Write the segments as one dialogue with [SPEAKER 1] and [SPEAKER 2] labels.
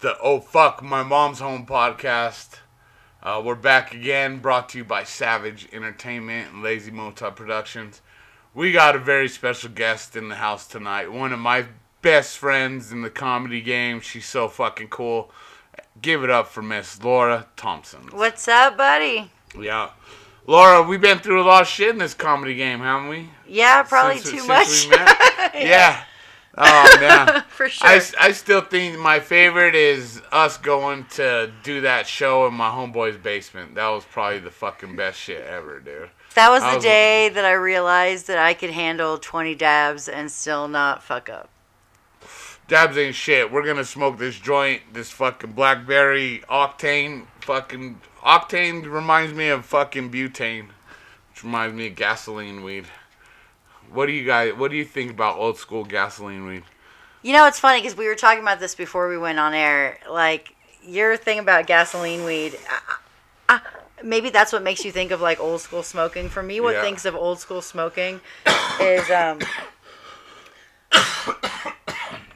[SPEAKER 1] the Oh Fuck My Mom's Home podcast. Uh, we're back again, brought to you by Savage Entertainment and Lazy Mota Productions. We got a very special guest in the house tonight. One of my best friends in the comedy game. She's so fucking cool. Give it up for Miss Laura Thompson.
[SPEAKER 2] What's up, buddy?
[SPEAKER 1] Yeah. Laura, we've been through a lot of shit in this comedy game, haven't we?
[SPEAKER 2] Yeah, probably
[SPEAKER 1] Since-
[SPEAKER 2] too
[SPEAKER 1] since
[SPEAKER 2] much.
[SPEAKER 1] we met? yeah. Oh, man.
[SPEAKER 2] For sure.
[SPEAKER 1] I, I still think my favorite is us going to do that show in my homeboy's basement. That was probably the fucking best shit ever, dude.
[SPEAKER 2] that was
[SPEAKER 1] I
[SPEAKER 2] the
[SPEAKER 1] was-
[SPEAKER 2] day that I realized that I could handle 20 dabs and still not fuck up.
[SPEAKER 1] Dabs ain't shit. We're gonna smoke this joint, this fucking blackberry octane. Fucking octane reminds me of fucking butane, which reminds me of gasoline weed. What do you guys? What do you think about old school gasoline weed?
[SPEAKER 2] You know, it's funny because we were talking about this before we went on air. Like, your thing about gasoline weed, maybe that's what makes you think of like old school smoking. For me, what
[SPEAKER 1] Yeah.
[SPEAKER 2] thinks of old school smoking is um.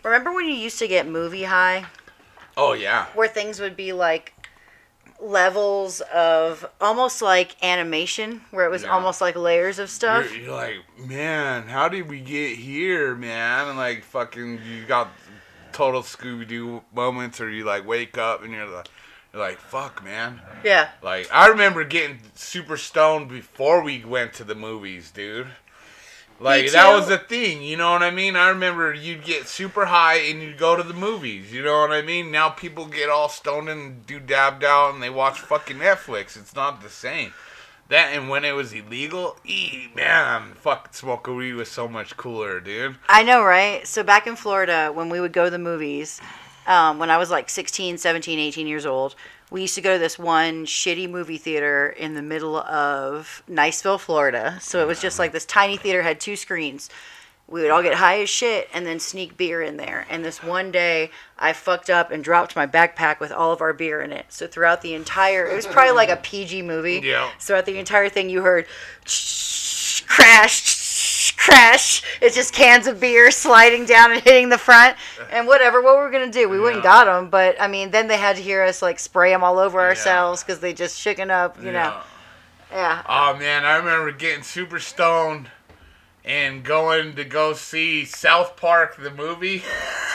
[SPEAKER 2] Remember when you used to get movie high?
[SPEAKER 1] Oh yeah.
[SPEAKER 2] where things would be like levels of almost like animation where it was
[SPEAKER 1] Yeah.
[SPEAKER 2] almost like layers of stuff
[SPEAKER 1] You're, you're like, man, how did we get here, man? And like, fucking, you got total Scooby Doo moments, or you like wake up and you're like, you're like, fuck, man.
[SPEAKER 2] yeah
[SPEAKER 1] Like, I remember getting super stoned before we went to the movies, dude. Like, that was the thing, you know what I mean? I remember you'd get super high and you'd go to the movies, you know what I mean? Now people get all stoned and do dabbed out and they watch fucking Netflix. It's not the same. That and when it was illegal, ee, man, fucking smoking weed was so much cooler, dude.
[SPEAKER 2] i know right so back in florida when we would go to the movies um, when i was like 16 17 18 years old we used to go to this one shitty movie theater in the middle of niceville florida so it was just like this tiny theater had two screens we would all get high as shit and then sneak beer in there. And this one day, I fucked up and dropped my backpack with all of our beer in it. So throughout the entire, it was probably like a PG movie.
[SPEAKER 1] Yeah.
[SPEAKER 2] So throughout the entire thing, you heard crash, crash. It's just cans of beer sliding down and hitting the front. And whatever, what were we gonna do? We wouldn't
[SPEAKER 1] Yeah.
[SPEAKER 2] got them, but I mean, then they had to hear us like spray them all over ourselves because they just shooken up, you know. Yeah.
[SPEAKER 1] Oh man, I remember getting super stoned and going to go see South Park the movie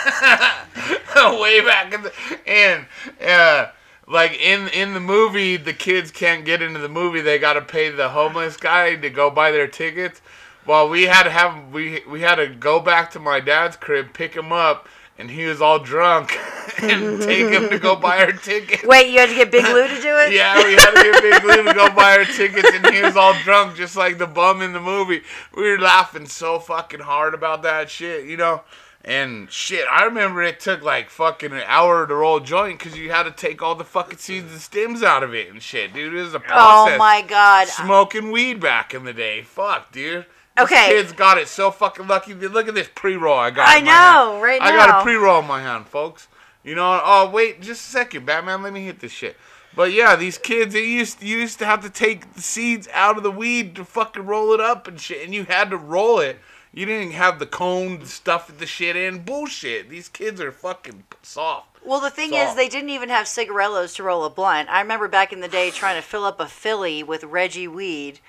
[SPEAKER 1] way back in the and uh like in in the movie the kids can't get into the movie they got to pay the homeless guy to go buy their tickets well we had to have we we had to go back to my dad's crib pick him up and he was all drunk and take him to go buy our tickets
[SPEAKER 2] Wait, you had to get Big Lou to do it?
[SPEAKER 1] yeah, we had to get Big Lou to go buy our tickets, and he was all drunk, just like the bum in the movie. We were laughing so fucking hard about that shit, you know. And shit, I remember it took like fucking an hour to roll a joint because you had to take all the fucking seeds and stems out of it and shit, dude. It was a oh process.
[SPEAKER 2] Oh my god.
[SPEAKER 1] Smoking weed back in the day, fuck, dude. These
[SPEAKER 2] Okay.
[SPEAKER 1] kids got it so fucking lucky. Look at this pre-roll I got.
[SPEAKER 2] I know, right
[SPEAKER 1] I got
[SPEAKER 2] now.
[SPEAKER 1] a pre-roll in my hand, folks. You know. Oh wait, just a second, Batman. Let me hit this shit. But yeah, these kids, they used you used to have to take the seeds out of the weed to fucking roll it up and shit, and you had to roll it. You didn't have the cone to stuff the shit in. Bullshit. These kids are fucking soft.
[SPEAKER 2] Well, the thing
[SPEAKER 1] Soft.
[SPEAKER 2] is, they didn't even have cigarillos to roll a blunt. I remember back in the day trying to fill up a Philly with Reggie weed.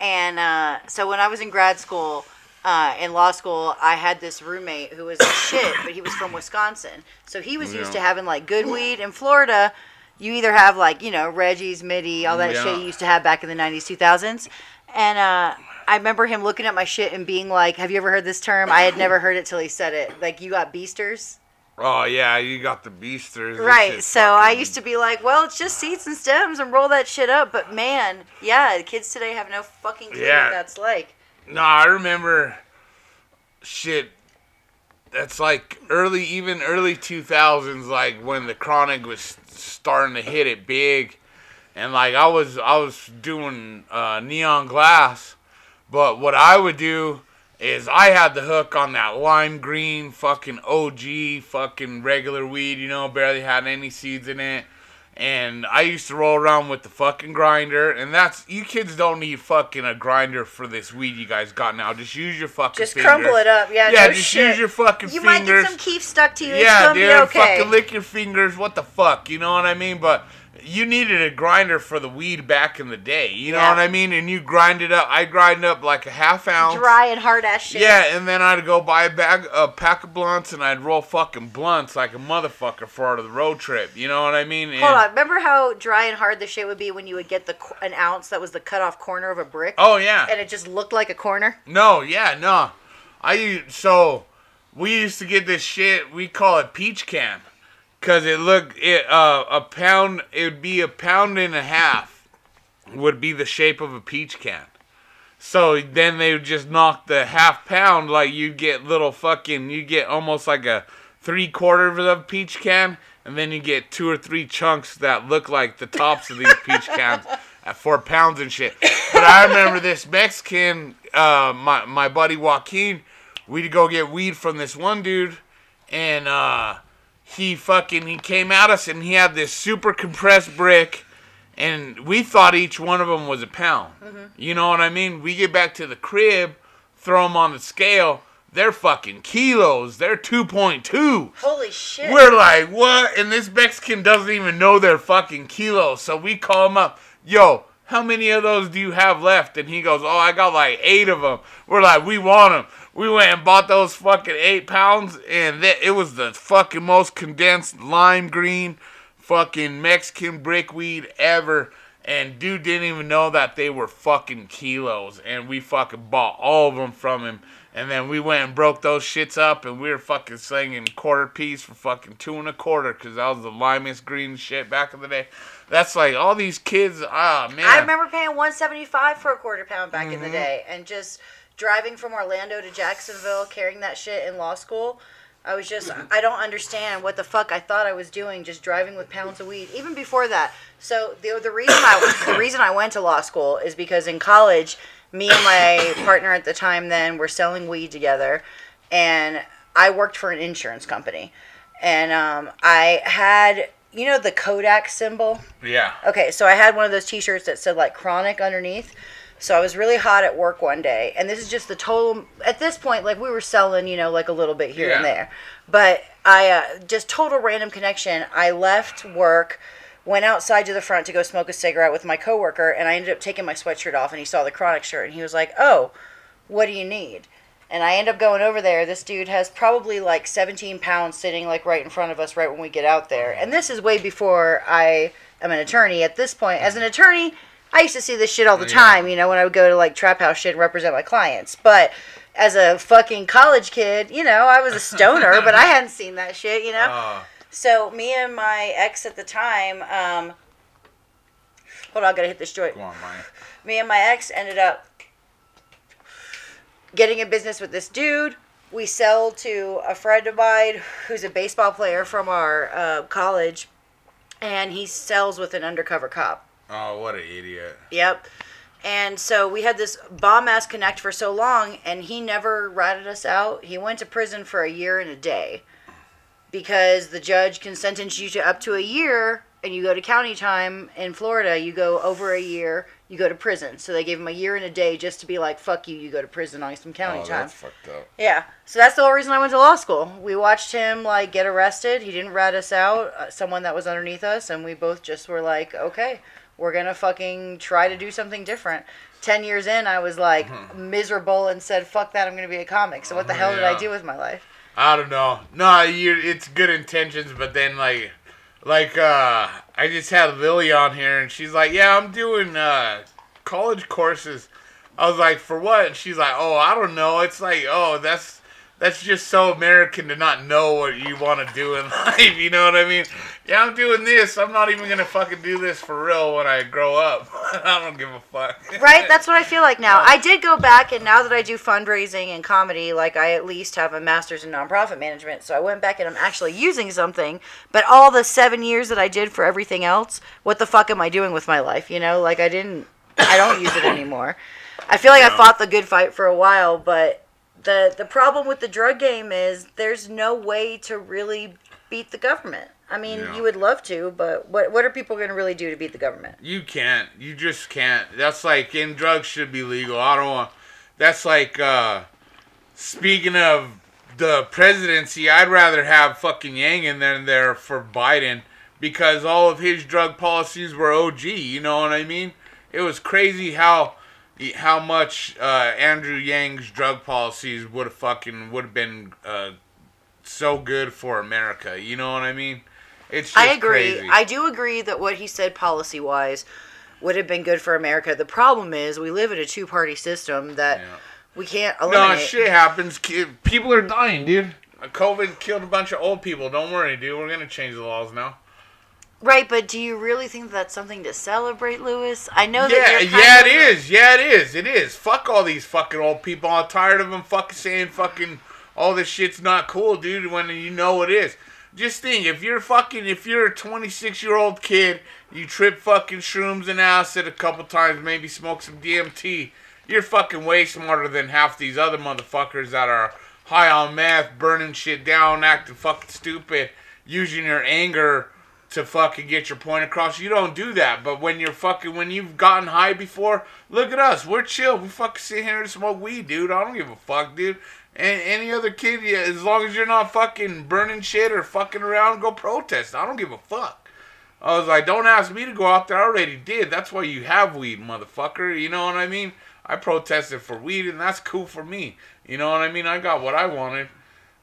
[SPEAKER 2] And uh, so when I was in grad school, uh, in law school, I had this roommate who was a shit, but he was from Wisconsin. So he was used to having like good weed. In Florida, you either have like, you know, Reggie's, Midi, all that
[SPEAKER 1] Yeah.
[SPEAKER 2] shit you used to have back in the 90s, 2000s. And uh, I remember him looking at my shit and being like, Have you ever heard this term? I had never heard it till he said it. Like, you got beasters?
[SPEAKER 1] Oh yeah, you got the beasters.
[SPEAKER 2] Right. So I used to be like, well, it's just seeds and stems and roll that shit up. But man, yeah, the kids today have no fucking clue
[SPEAKER 1] Yeah.
[SPEAKER 2] what that's like.
[SPEAKER 1] No, I remember shit. That's like early, even early 2000s, like when the Chronic was starting to hit it big, and like I was, I was doing uh, neon glass, but what I would do is I had the hook on that lime green fucking OG fucking regular weed, you know, barely had any seeds in it. And I used to roll around with the fucking grinder, and that's you kids don't need fucking a grinder for this weed you guys got now. Just use your fucking
[SPEAKER 2] Just
[SPEAKER 1] fingers.
[SPEAKER 2] crumble it up. Yeah,
[SPEAKER 1] Yeah,
[SPEAKER 2] no
[SPEAKER 1] just
[SPEAKER 2] shit.
[SPEAKER 1] use your fucking fingers.
[SPEAKER 2] You might get some keef stuck to you.
[SPEAKER 1] Yeah, dude,
[SPEAKER 2] be okay.
[SPEAKER 1] fucking lick your fingers. What the fuck? You know what I mean? But you needed a grinder for the weed back in the day. You know what I mean? And you grind it up. I grind up like a half ounce.
[SPEAKER 2] Dry and hard ass shit.
[SPEAKER 1] Yeah, and then I'd go buy a bag, a pack of blunts, and I'd roll fucking blunts like a motherfucker for the road trip. You know what I mean?
[SPEAKER 2] Hold
[SPEAKER 1] And-
[SPEAKER 2] on. Remember how dry and hard the shit would be when you would get the an ounce that was the cut off corner of a brick,
[SPEAKER 1] Oh yeah.
[SPEAKER 2] and it just looked like a corner?
[SPEAKER 1] No, yeah, no. I so we used to get this shit. We call it peach can, cause it looked it uh, a pound. It would be a pound and a half. Would be the shape of a peach can. So then they would just knock the half pound like you get little fucking you get almost like a three quarter of a peach can, and then you get two or three chunks that look like the tops of these peach cans at four pounds and shit. But I remember this Mexican, uh, my my buddy Joaquin, we'd go get weed from this one dude, and uh, he fucking he came at us and he had this super compressed brick and we thought each one of them was a pound. Mm-hmm. You know what I mean? We get back to the crib, throw them on the scale. They're fucking kilos. They're 2.2.
[SPEAKER 2] Holy shit.
[SPEAKER 1] We're like, what? And this Mexican doesn't even know they're fucking kilos. So we call him up. Yo, how many of those do you have left? And he goes, oh, I got like eight of them. We're like, we want them. We went and bought those fucking eight pounds, and th- it was the fucking most condensed lime green fucking Mexican brickweed ever. And dude didn't even know that they were fucking kilos. And we fucking bought all of them from him. And then we went and broke those shits up. And we were fucking slinging quarter piece for fucking two and a quarter. Because that was the limest green shit back in the day. That's like all these kids. Ah, man.
[SPEAKER 2] I remember paying 175 for a quarter pound back
[SPEAKER 1] Mm-hmm.
[SPEAKER 2] in the day and just driving from Orlando to Jacksonville carrying that shit in law school. I was just I don't understand what the fuck I thought I was doing just driving with pounds of weed even before that. So the the reason I the reason I went to law school is because in college me and my partner at the time then were selling weed together and I worked for an insurance company. And um, I had you know the Kodak symbol?
[SPEAKER 1] Yeah.
[SPEAKER 2] Okay, so I had one of those T-shirts that said like "chronic" underneath. So I was really hot at work one day, and this is just the total. At this point, like we were selling, you know, like a little bit here and
[SPEAKER 1] Yeah.
[SPEAKER 2] there, but I uh, just total random connection. I left work, went outside to the front to go smoke a cigarette with my coworker, and I ended up taking my sweatshirt off, and he saw the chronic shirt, and he was like, "Oh, what do you need?" And I end up going over there. This dude has probably like 17 pounds sitting like right in front of us right when we get out there. And this is way before I am an attorney. At this point, as an attorney, I used to see this shit all the
[SPEAKER 1] Yeah.
[SPEAKER 2] time, you know, when I would go to like trap house shit and represent my clients. But as a fucking college kid, you know, I was a stoner, but I hadn't seen that shit, you know?
[SPEAKER 1] Uh,
[SPEAKER 2] So me and my ex at the time, um, hold on, I gotta hit this joint
[SPEAKER 1] come on, Mike.
[SPEAKER 2] me and my ex ended up getting in business with this dude. We sell to a friend of mine who's a baseball player from our uh, college, and he sells with an undercover cop.
[SPEAKER 1] Oh, what an idiot.
[SPEAKER 2] Yep. And so we had this bomb ass connect for so long, and he never ratted us out. He went to prison for a year and a day because the judge can sentence you to up to a year, and you go to county time in Florida. You go over a year, you go to prison. So they gave him a year and a day just to be like, "Fuck you, you go to prison on some county
[SPEAKER 1] Oh,
[SPEAKER 2] time."
[SPEAKER 1] that's fucked up.
[SPEAKER 2] Yeah. So that's the whole reason I went to law school. We watched him like get arrested. He didn't rat us out. Uh, someone that was underneath us, and we both just were like, okay, we're gonna fucking try to do something different. Ten years in, I was like miserable and said, "Fuck that! I'm gonna be a comic." So what the hell did I do with my life?
[SPEAKER 1] I don't know. No, you it's good intentions, but then like like uh I just had Lily on here and she's like, "Yeah, I'm doing uh college courses." I was like, "For what?" And she's like, "Oh, I don't know. It's like, oh, that's that's just so American to not know what you want to do in life, you know what I mean? Yeah, I'm doing this. I'm not even going to fucking do this for real when I grow up. I don't give a fuck.
[SPEAKER 2] Right? That's what I feel like now. I did go back, and now that I do fundraising and comedy, like I at least have a master's in nonprofit management. So I went back and I'm actually using something. But all the seven years that I did for everything else, what the fuck am I doing with my life? You know, like I didn't, I don't use it anymore. I feel like I fought the good fight for a while, but the the problem with the drug game is there's no way to really beat the government. I mean,
[SPEAKER 1] Yeah.
[SPEAKER 2] you would love to, but what what are people going to really do to beat the government?
[SPEAKER 1] You can't. You just can't. That's like in drugs should be legal. I don't want. That's like uh speaking of the presidency. I'd rather have fucking Yang in there than there for Biden because all of his drug policies were OG. You know what I mean? It was crazy how how much uh, Andrew Yang's drug policies would have fucking would have been uh, so good for America. You know what I mean? It's just
[SPEAKER 2] I agree.
[SPEAKER 1] Crazy.
[SPEAKER 2] I do agree that what he said policy wise would have been good for America. The problem is we live in a two party system that
[SPEAKER 1] Yeah.
[SPEAKER 2] we can't
[SPEAKER 1] allow.
[SPEAKER 2] No,
[SPEAKER 1] shit happens. People are dying, dude. COVID killed a bunch of old people. Don't worry, dude. We're gonna change the laws now.
[SPEAKER 2] Right, but do you really think that's something to celebrate, Lewis? I know that
[SPEAKER 1] Yeah,
[SPEAKER 2] kind
[SPEAKER 1] yeah,
[SPEAKER 2] of-
[SPEAKER 1] it is. Yeah, it is. It is. Fuck all these fucking old people. I'm tired of them fucking saying fucking all this shit's not cool, dude. When you know it is. Just think, if you're fucking, if you're a 26 year old kid, you trip fucking shrooms and acid a couple times, maybe smoke some DMT, you're fucking way smarter than half these other motherfuckers that are high on meth, burning shit down, acting fucking stupid, using your anger to fucking get your point across. You don't do that. But when you're fucking, when you've gotten high before, look at us. We're chill. We fucking sit here and smoke weed, dude. I don't give a fuck, dude. And any other kid, yeah, as long as you're not fucking burning shit or fucking around, go protest. I don't give a fuck. I was like, don't ask me to go out there. I already did. That's why you have weed, motherfucker. You know what I mean? I protested for weed, and that's cool for me. You know what I mean? I got what I wanted.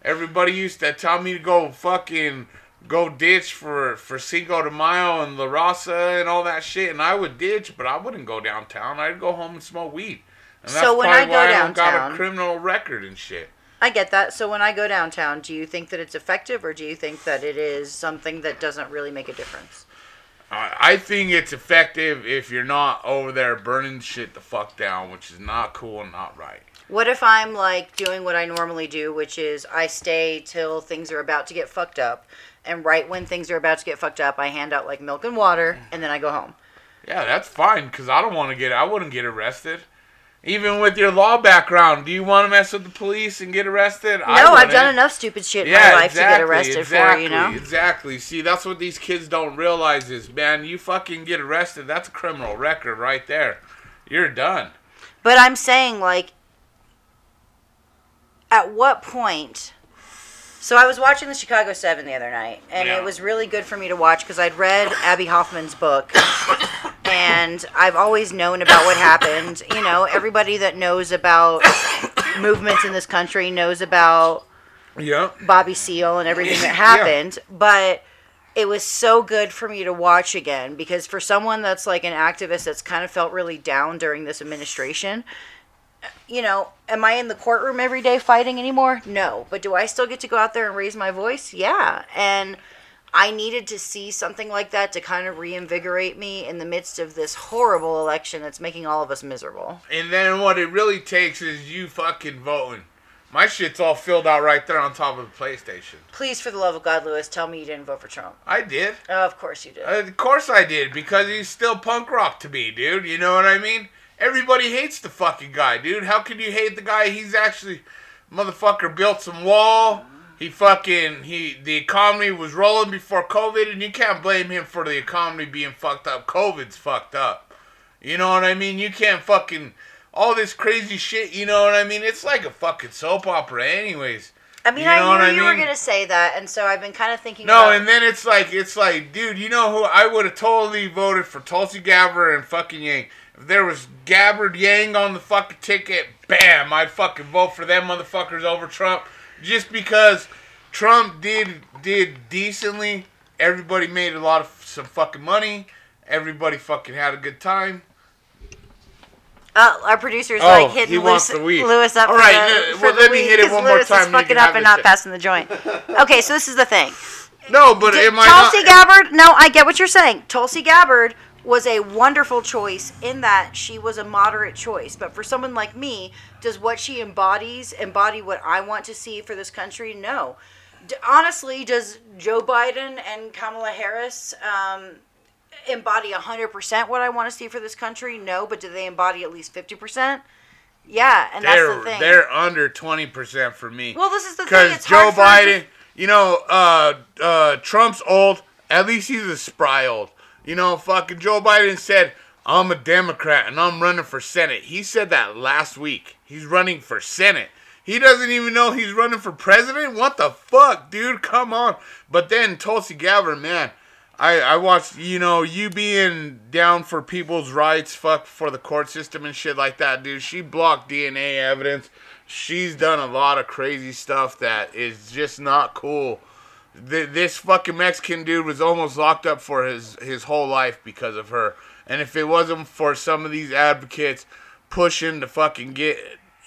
[SPEAKER 1] Everybody used to tell me to go fucking go ditch for for Cinco de Mayo and La Raza and all that shit, and I would ditch, but I wouldn't go downtown. I'd go home and smoke weed. And
[SPEAKER 2] So when I go
[SPEAKER 1] why I got a criminal record and shit.
[SPEAKER 2] I get that. So when I go downtown, do you think that it's effective or do you think that it is something that doesn't really make a difference?
[SPEAKER 1] I I think it's effective if you're not over there burning shit the fuck down, which is not cool and not right.
[SPEAKER 2] What if I'm like doing what I normally do, which is I stay till things are about to get fucked up, and right when things are about to get fucked up, I hand out like milk and water, and then I go home.
[SPEAKER 1] Yeah, that's fine because I don't want to get. I wouldn't get arrested. Even with your law background, do you want to mess with the police and get arrested?
[SPEAKER 2] no, I've done enough stupid shit in
[SPEAKER 1] Yeah,
[SPEAKER 2] my life
[SPEAKER 1] exactly,
[SPEAKER 2] to get arrested
[SPEAKER 1] exactly,
[SPEAKER 2] for, you know?
[SPEAKER 1] Exactly. See, that's what these kids don't realize is, man, you fucking get arrested, that's a criminal record right there. You're done.
[SPEAKER 2] But I'm saying, like, at what point? So I was watching the Chicago Seven the other night, and
[SPEAKER 1] Yeah.
[SPEAKER 2] it was really good for me to watch because I'd read Abbie Hoffman's book, and I've always known about what happened. You know, everybody that knows about movements in this country knows about
[SPEAKER 1] Yep.
[SPEAKER 2] Bobby Seale and everything that
[SPEAKER 1] Yeah.
[SPEAKER 2] happened, but it was so good for me to watch again because for someone that's like an activist that's kind of felt really down during this administration, you know, am I in the courtroom every day fighting anymore? No. But do I still get to go out there and raise my voice? Yeah. And I needed to see something like that to kind of reinvigorate me in the midst of this horrible election that's making all of us miserable.
[SPEAKER 1] And then what it really takes is you fucking voting. My shit's all filled out right there on top of the PlayStation.
[SPEAKER 2] Please, for the love of God, Lewis, tell me you didn't vote for Trump.
[SPEAKER 1] I did.
[SPEAKER 2] Oh, of course you did.
[SPEAKER 1] Uh, of course I did, because he's still punk rock to me, dude. You know what I mean? Everybody hates the fucking guy, dude. How can you hate the guy? He's actually, motherfucker, built some wall. He fucking, he, the economy was rolling before COVID, and you can't blame him for the economy being fucked up. COVID's fucked up. You know what I mean? You can't fucking, all this crazy shit, you know what I mean? It's like a fucking soap opera, anyways.
[SPEAKER 2] I mean,
[SPEAKER 1] You know
[SPEAKER 2] I knew
[SPEAKER 1] I
[SPEAKER 2] you were gonna say that, and so I've been kind of thinking.
[SPEAKER 1] No,
[SPEAKER 2] about,
[SPEAKER 1] and then it's like it's like, dude, you know who I would have totally voted for Tulsi Gabbard and fucking Yang. If there was Gabbard Yang on the fucking ticket, bam, I'd fucking vote for them motherfuckers over Trump. Just because Trump did did decently, everybody made a lot of some fucking money, everybody fucking had a good time.
[SPEAKER 2] uh, our producer's
[SPEAKER 1] Oh,
[SPEAKER 2] like hitting
[SPEAKER 1] he
[SPEAKER 2] Lewis. Lewis up.
[SPEAKER 1] All
[SPEAKER 2] for
[SPEAKER 1] right,
[SPEAKER 2] the, for
[SPEAKER 1] well,
[SPEAKER 2] the
[SPEAKER 1] let me hit it one more time
[SPEAKER 2] is fucking up and not
[SPEAKER 1] shit.
[SPEAKER 2] passing the joint. Okay, so this is the thing.
[SPEAKER 1] No, but
[SPEAKER 2] Did
[SPEAKER 1] am I
[SPEAKER 2] Tulsi
[SPEAKER 1] not?
[SPEAKER 2] Gabbard? No, I get what you're saying. Tulsi Gabbard was a wonderful choice in that she was a moderate choice. But for someone like me, does what she embodies embody what I want to see for this country? No. D- honestly, does Joe Biden and Kamala Harris um, embody 100% what I want to see for this country? No. But do they embody at least 50%? Yeah, and that's
[SPEAKER 1] they're
[SPEAKER 2] the thing.
[SPEAKER 1] they're under twenty percent for me.
[SPEAKER 2] well, this is the thing.
[SPEAKER 1] Because Joe Biden, you know, uh, uh, Trump's old. At least he's a spry old. You know, fucking Joe Biden said, "I'm a Democrat and I'm running for Senate." He said that last week. He's running for Senate. He doesn't even know he's running for president. What the fuck, dude? Come on. But then Tulsi Gabbard, man, I, I watched, you know, you being down for people's rights, fuck for the court system and shit like that, dude. She blocked DNA evidence. She's done a lot of crazy stuff that is just not cool. Th- this fucking Mexican dude was almost locked up for his, his whole life because of her. And if it wasn't for some of these advocates pushing to fucking get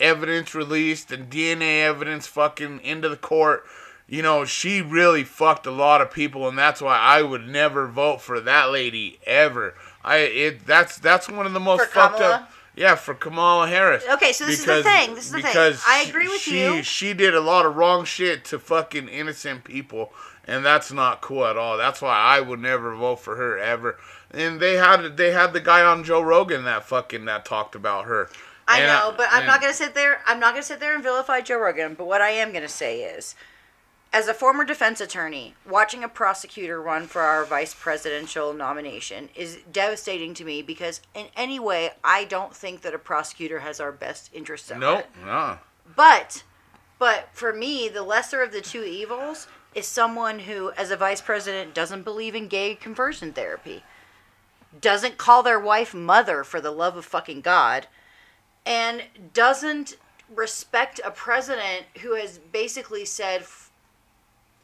[SPEAKER 1] evidence released and DNA evidence fucking into the court, you know, she really fucked a lot of people, and that's why I would never vote for that lady ever. I it that's that's one of the most fucked up. Yeah, for Kamala Harris.
[SPEAKER 2] Okay, so this is the thing, this is the thing.
[SPEAKER 1] because
[SPEAKER 2] I agree with
[SPEAKER 1] she,
[SPEAKER 2] you.
[SPEAKER 1] She did a lot of wrong shit to fucking innocent people, and that's not cool at all. That's why I would never vote for her ever. And they had they had the guy on Joe Rogan that fucking that talked about her.
[SPEAKER 2] I
[SPEAKER 1] And
[SPEAKER 2] know, but I'm not gonna sit there. I'm not gonna sit there and vilify Joe Rogan. But what I am gonna say is, as a former defense attorney, watching a prosecutor run for our vice presidential nomination is devastating to me because, in any way, I don't think that a prosecutor has our best interests at
[SPEAKER 1] Nope,
[SPEAKER 2] heart.
[SPEAKER 1] no.
[SPEAKER 2] But, but for me, the lesser of the two evils is someone who, as a vice president, doesn't believe in gay conversion therapy, doesn't call their wife mother for the love of fucking God, and doesn't respect a president who has basically said, "F-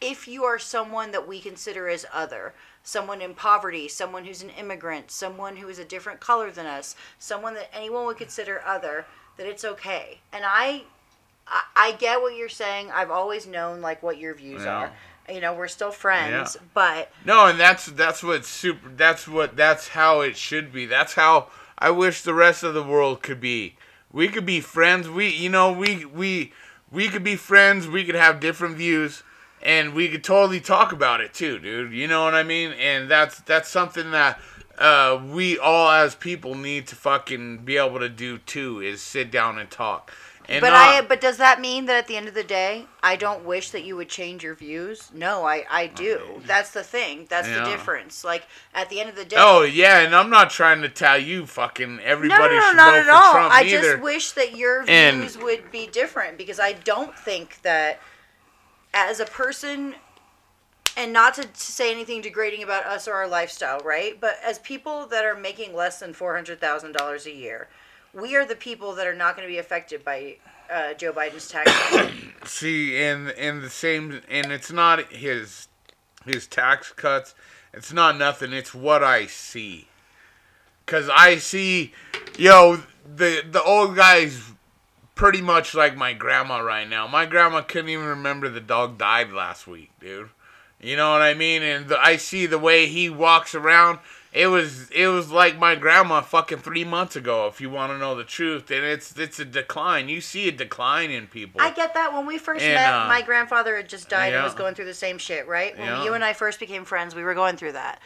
[SPEAKER 2] if you are someone that we consider as other, someone in poverty, someone who's an immigrant, someone who is a different color than us, someone that anyone would consider other, that it's okay. And I, I, get what you're saying. I've always known like what your views
[SPEAKER 1] Yeah.
[SPEAKER 2] are. You know, we're still friends,
[SPEAKER 1] Yeah.
[SPEAKER 2] but
[SPEAKER 1] No, and that's that's what super. That's what that's how it should be. That's how I wish the rest of the world could be. We could be friends. We, you know, we we we could be friends. We could have different views, and we could totally talk about it too, dude. You know what I mean? And that's that's something that uh, we all as people need to fucking be able to do too. Is sit down and talk. And
[SPEAKER 2] but
[SPEAKER 1] not-
[SPEAKER 2] I but does that mean that at the end of the day, I don't wish that you would change your views? No, I I do. That's the thing. That's
[SPEAKER 1] Yeah.
[SPEAKER 2] the difference. Like at the end of the day,
[SPEAKER 1] Oh yeah, and I'm not trying to tell you fucking everybody
[SPEAKER 2] no, no,
[SPEAKER 1] should
[SPEAKER 2] not
[SPEAKER 1] vote
[SPEAKER 2] at all.
[SPEAKER 1] Trump
[SPEAKER 2] I
[SPEAKER 1] either.
[SPEAKER 2] just wish that your
[SPEAKER 1] And-
[SPEAKER 2] views would be different because I don't think that as a person and not to, to say anything degrading about us or our lifestyle, right? But as people that are making less than four hundred thousand dollars a year, we are the people that are not going to be affected by uh, Joe Biden's tax.
[SPEAKER 1] See, and and the same, and it's not his his tax cuts. It's not nothing. It's what I see. Cause I see, yo, the the old guy's pretty much like my grandma right now. My grandma couldn't even remember the dog died last week, dude. You know what I mean? And the, I see the way he walks around. It was it was like my grandma fucking three months ago. If you want to know the truth, and it's it's a decline. You see a decline in people.
[SPEAKER 2] I get that. When we first
[SPEAKER 1] And,
[SPEAKER 2] met,
[SPEAKER 1] uh,
[SPEAKER 2] my grandfather had just died and was going through the same shit, right? When
[SPEAKER 1] Yeah.
[SPEAKER 2] you and I first became friends, we were going through that.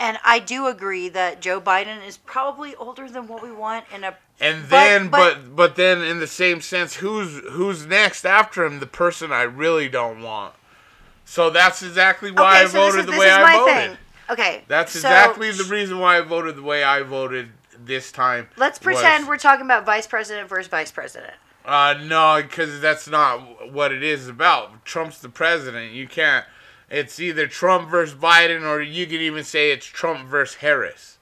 [SPEAKER 2] And I do agree that Joe Biden is probably older than what we want in a
[SPEAKER 1] And then,
[SPEAKER 2] but-
[SPEAKER 1] but, but then, in the same sense, who's who's next after him? The person I really don't want. So that's exactly why I
[SPEAKER 2] so
[SPEAKER 1] voted
[SPEAKER 2] is,
[SPEAKER 1] the way I voted.
[SPEAKER 2] thing. Okay.
[SPEAKER 1] That's
[SPEAKER 2] so
[SPEAKER 1] exactly the reason why I voted the way I voted this time.
[SPEAKER 2] Let's pretend
[SPEAKER 1] was-
[SPEAKER 2] we're talking about vice president versus vice president.
[SPEAKER 1] Uh, no, because that's not what it is about. Trump's the president. You can't. It's either Trump versus Biden, or you could even say it's Trump versus Harris.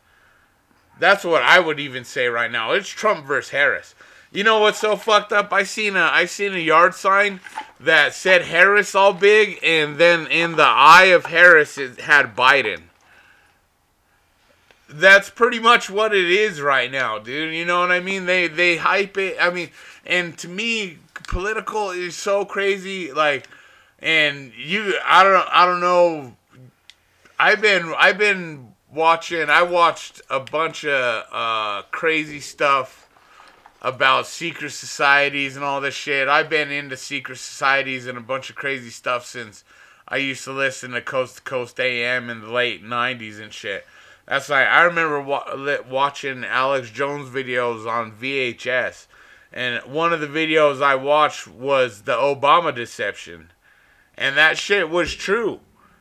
[SPEAKER 1] That's what I would even say right now. It's Trump versus Harris. You know what's so fucked up? I seen a I seen a yard sign that said Harris all big, and then in the eye of Harris it had Biden. That's pretty much what it is right now, dude. You know what I mean? They they hype it. I mean, and to me, political is so crazy. Like, and you, I don't, I don't know. I've been, I've been watching. I watched a bunch of uh, crazy stuff about secret societies and all this shit. I've been into secret societies and a bunch of crazy stuff since I used to listen to Coast to Coast AM in the late '90s and shit. That's like I remember wa- watching Alex Jones videos on VHS, And one of the videos I watched was the Obama deception. And that shit was true.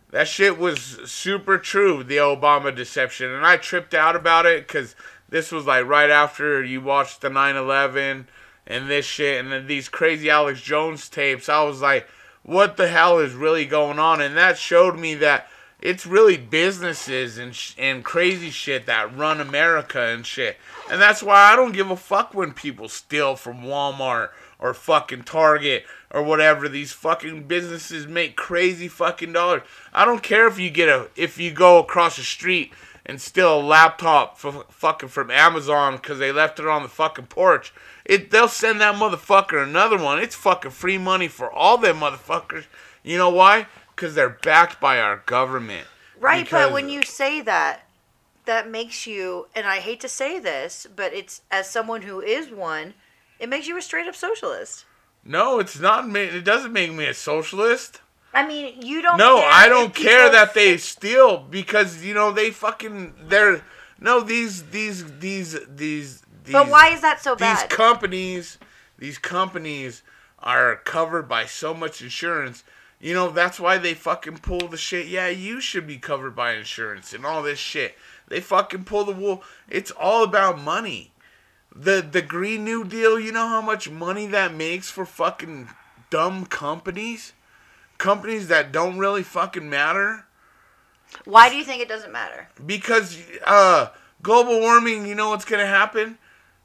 [SPEAKER 1] That shit was super true, the Obama deception. And I tripped out about it because this was like right after you watched the 9 11 and this shit and then these crazy Alex Jones tapes. I was like, what the hell is really going on? And that showed me that it's really businesses and sh- and crazy shit that run America and shit. And that's why I don't give a fuck when people steal from Walmart or fucking Target or whatever. These fucking businesses make crazy fucking dollars. I don't care if you get a if you go across the street and steal a laptop f- fucking from Amazon because they left it on the fucking porch. It they'll send that motherfucker another one. It's fucking free money for all them motherfuckers. You know why? Because they're backed by our government.
[SPEAKER 2] Right,
[SPEAKER 1] Because-
[SPEAKER 2] but when you say that, that makes you, and I hate to say this, but it's as someone who is one, it makes you a straight up socialist.
[SPEAKER 1] no, it's not. ma- It doesn't make me a socialist.
[SPEAKER 2] I mean, you don't.
[SPEAKER 1] No, I don't care that they steal because you know they fucking they're no these these these these. these
[SPEAKER 2] But why is that so
[SPEAKER 1] these
[SPEAKER 2] bad?
[SPEAKER 1] companies these companies are covered by so much insurance you know that's why they fucking pull the shit yeah you should be covered by insurance and all this shit they fucking pull the wool it's all about money the the green new deal you know how much money that makes for fucking dumb companies companies that don't really fucking matter
[SPEAKER 2] Why do you think it doesn't matter?
[SPEAKER 1] because uh global warming you know what's gonna happen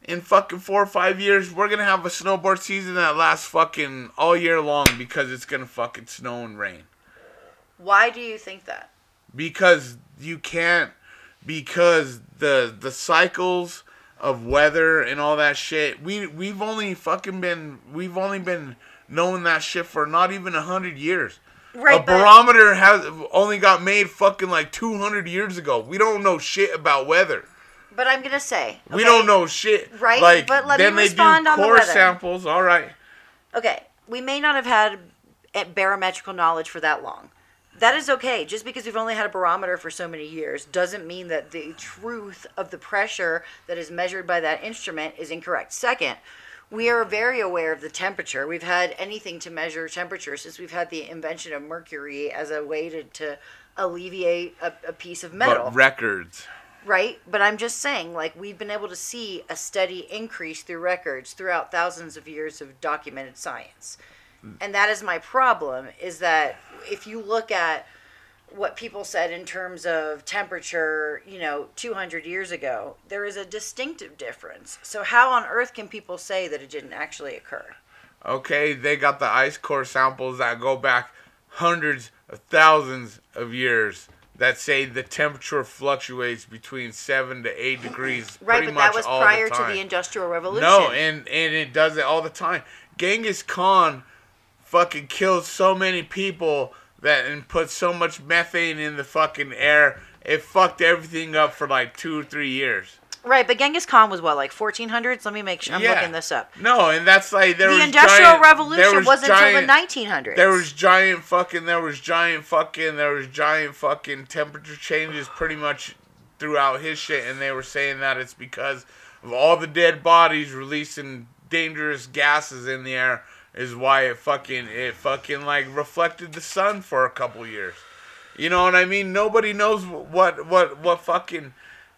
[SPEAKER 1] in fucking four or five years we're gonna have a snowboard season that lasts fucking all year long because it's gonna fucking snow and rain
[SPEAKER 2] Why do you think that?
[SPEAKER 1] because you can't because the the cycles of weather and all that shit. We we've only fucking been we've only been knowing that shit for not even a hundred years.
[SPEAKER 2] Right,
[SPEAKER 1] a barometer has only got made fucking like 200 years ago. We don't know shit about weather.
[SPEAKER 2] But I'm gonna say
[SPEAKER 1] we don't know shit.
[SPEAKER 2] Right,
[SPEAKER 1] like
[SPEAKER 2] but let me
[SPEAKER 1] then they
[SPEAKER 2] respond
[SPEAKER 1] do
[SPEAKER 2] on the
[SPEAKER 1] core
[SPEAKER 2] weather.
[SPEAKER 1] samples. All right.
[SPEAKER 2] Okay, we may not have had barometrical knowledge for that long. That is okay. Just because we've only had a barometer for so many years doesn't mean that the truth of the pressure that is measured by that instrument is incorrect. Second, we are very aware of the temperature. We've had anything to measure temperature since we've had the invention of mercury as a way to, to alleviate a, a piece of metal
[SPEAKER 1] but records
[SPEAKER 2] right? But I'm just saying, like, we've been able to see a steady increase through records throughout thousands of years of documented science. And that is my problem is that if you look at what people said in terms of temperature, you know, 200 years ago, there is a distinctive difference. So, how on earth can people say that it didn't actually occur?
[SPEAKER 1] Okay, they got the ice core samples that go back hundreds of thousands of years that say the temperature fluctuates between seven to eight degrees.
[SPEAKER 2] Right, but that was prior
[SPEAKER 1] the
[SPEAKER 2] to the Industrial Revolution.
[SPEAKER 1] No, and and it does it all the time. Genghis Khan fucking killed so many people that and put so much methane in the fucking air. It fucked everything up for like two or three years.
[SPEAKER 2] right, but Genghis Khan was what, like 1400s? Let me make sure I'm
[SPEAKER 1] Yeah.
[SPEAKER 2] looking this up.
[SPEAKER 1] No, and that's like there
[SPEAKER 2] the
[SPEAKER 1] was
[SPEAKER 2] Industrial
[SPEAKER 1] giant, there
[SPEAKER 2] Revolution
[SPEAKER 1] was
[SPEAKER 2] wasn't
[SPEAKER 1] giant,
[SPEAKER 2] until the 1900s.
[SPEAKER 1] There was giant fucking. There was giant fucking. There was giant fucking temperature changes pretty much throughout his shit, and they were saying that it's because of all the dead bodies releasing dangerous gases in the air is why it fucking it fucking like reflected the sun for a couple years. You know what I mean? Nobody knows what what what fucking.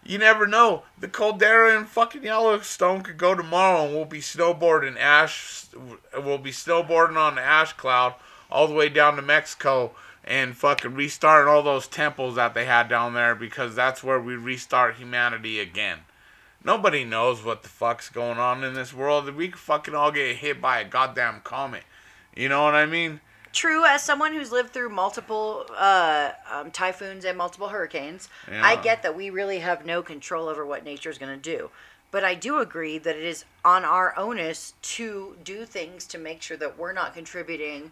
[SPEAKER 1] You never know. The Caldera and fucking Yellowstone could go tomorrow, and we'll be snowboarding ash. We'll be snowboarding on the ash cloud all the way down to Mexico and fucking restarting all those temples that they had down there because that's where we restart humanity again. Nobody knows what the fuck's going on in this world. We could fucking all get hit by a goddamn comet. You know what I mean?
[SPEAKER 2] True, as someone who's lived through multiple uh, um, typhoons and multiple hurricanes, I get that we really have no control over what nature's going to do. But I do agree that it is on our onus to do things to make sure that we're not contributing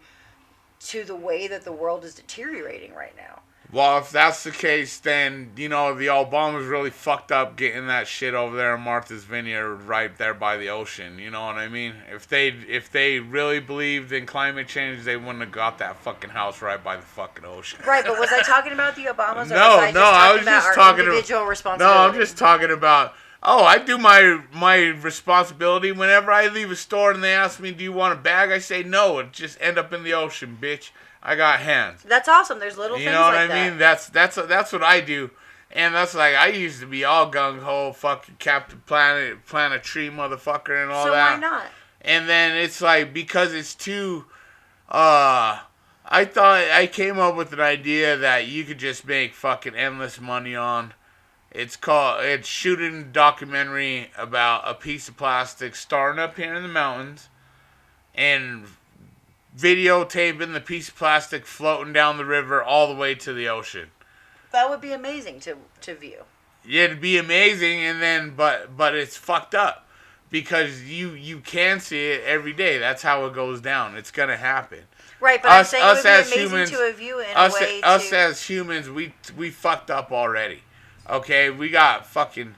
[SPEAKER 2] to the way that the world is deteriorating right now.
[SPEAKER 1] Well, if that's the case, then you know the Obamas really fucked up getting that shit over there in Martha's Vineyard, right there by the ocean. You know what I mean? If they if they really believed in climate change, they wouldn't have got that fucking house right by the fucking ocean.
[SPEAKER 2] Right, but was I talking about the Obamas? Or
[SPEAKER 1] No,
[SPEAKER 2] I
[SPEAKER 1] no, I was just talking
[SPEAKER 2] individual
[SPEAKER 1] about. No. I'm just talking about. Oh, I do my my responsibility whenever I leave a store and they ask me, "Do you want a bag?" I say no. It just end up in the ocean, bitch. I got hands.
[SPEAKER 2] That's awesome. There's little things.
[SPEAKER 1] You
[SPEAKER 2] things
[SPEAKER 1] know what
[SPEAKER 2] like
[SPEAKER 1] I
[SPEAKER 2] that.
[SPEAKER 1] mean? That's that's that's what I do, and that's like I used to be all gung ho, fucking Captain Planet, Planet Tree, motherfucker, and all
[SPEAKER 2] so
[SPEAKER 1] that.
[SPEAKER 2] So why not?
[SPEAKER 1] And then it's like because it's too, uh, I thought I came up with an idea that you could just make fucking endless money on. It's called it's shooting a documentary about a piece of plastic starting up here in the mountains, and videotaping the piece of plastic floating down the river all the way to the ocean.
[SPEAKER 2] That would be amazing to to view.
[SPEAKER 1] Yeah, it'd be amazing, and then but but it's fucked up because you you can see it every day. That's how it goes down. It's gonna happen.
[SPEAKER 2] Right, but I'm
[SPEAKER 1] Us-
[SPEAKER 2] saying
[SPEAKER 1] us
[SPEAKER 2] it would
[SPEAKER 1] as
[SPEAKER 2] be
[SPEAKER 1] humans-
[SPEAKER 2] to a view in
[SPEAKER 1] Us
[SPEAKER 2] a way
[SPEAKER 1] us
[SPEAKER 2] to.
[SPEAKER 1] as humans, we we fucked up already. Okay, we got fucking.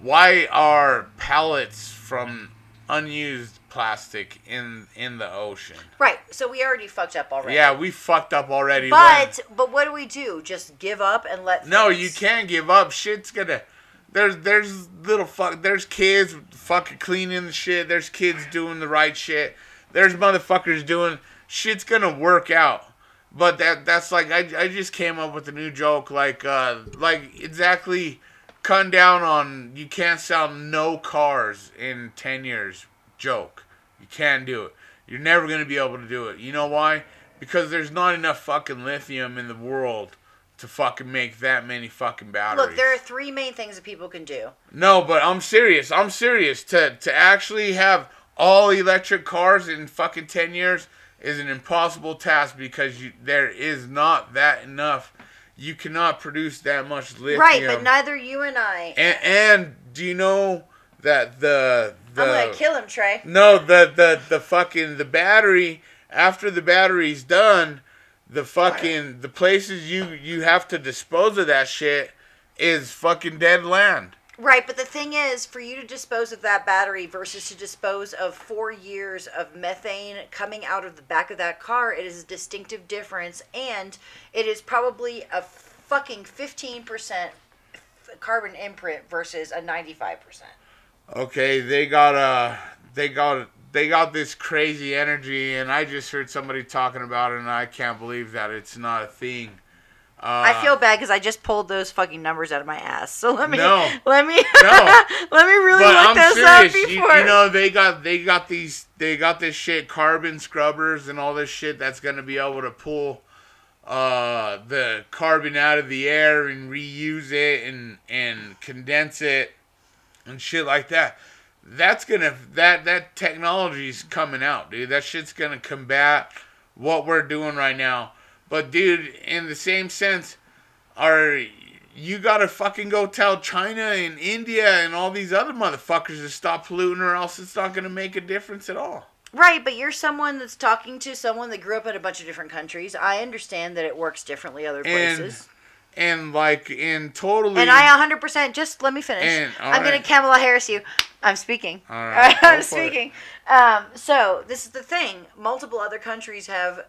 [SPEAKER 1] Why are pallets from unused plastic in in the ocean?
[SPEAKER 2] right, so we already fucked up already.
[SPEAKER 1] Yeah, we fucked up already.
[SPEAKER 2] But but what do we do? Just give up and let?
[SPEAKER 1] No,
[SPEAKER 2] things-
[SPEAKER 1] you can't give up. Shit's gonna. There's there's little fuck. There's kids fucking cleaning the shit. There's kids doing the right shit. There's motherfuckers doing shit's gonna work out. But that that's like I, I just came up with a new joke like uh like exactly cut down on you can't sell no cars in ten years joke. You can't do it. You're never gonna be able to do it. You know why? Because there's not enough fucking lithium in the world to fucking make that many fucking batteries.
[SPEAKER 2] Look, there are three main things that people can do.
[SPEAKER 1] No, but I'm serious. I'm serious. To to actually have all electric cars in fucking ten years is an impossible task because you there is not that enough. You cannot produce that much lithium.
[SPEAKER 2] Right, but neither you and I.
[SPEAKER 1] and, and do you know that the the
[SPEAKER 2] I'm gonna kill him, Trey.
[SPEAKER 1] no the the the fucking the battery after the battery's done, the fucking the places you you have to dispose of that shit is fucking dead land.
[SPEAKER 2] Right, but the thing is, for you to dispose of that battery versus to dispose of four years of methane coming out of the back of that car, it is a distinctive difference, and it is probably a fucking 15% carbon imprint versus a 95%.
[SPEAKER 1] Okay, they got uh they got they got this crazy energy and I just heard somebody talking about it and I can't believe that it's not a thing. Uh,
[SPEAKER 2] I feel bad because I just pulled those fucking numbers out of my ass. So let me,
[SPEAKER 1] No.
[SPEAKER 2] let me,
[SPEAKER 1] No.
[SPEAKER 2] let me really
[SPEAKER 1] but
[SPEAKER 2] look
[SPEAKER 1] I'm
[SPEAKER 2] those up
[SPEAKER 1] serious. You,
[SPEAKER 2] before.
[SPEAKER 1] you know they got they got these they got this shit carbon scrubbers and all this shit that's gonna be able to pull uh the carbon out of the air and reuse it and and condense it and shit like that. That's gonna that that technology's coming out, dude. That shit's gonna combat what we're doing right now. But dude, in the same sense, are you gotta fucking go tell China and India and all these other motherfuckers to stop polluting or else it's not gonna make a difference at all.
[SPEAKER 2] Right, but you're someone that's talking to someone that grew up in a bunch of different countries. I understand that it works differently other places.
[SPEAKER 1] and like in totally
[SPEAKER 2] And, I 100% just let me finish.
[SPEAKER 1] And-
[SPEAKER 2] I'm gonna Kamala Harris you. I'm speaking.
[SPEAKER 1] All right,
[SPEAKER 2] I'm
[SPEAKER 1] go for it.
[SPEAKER 2] speaking. Um, so, this is the thing. Multiple other countries have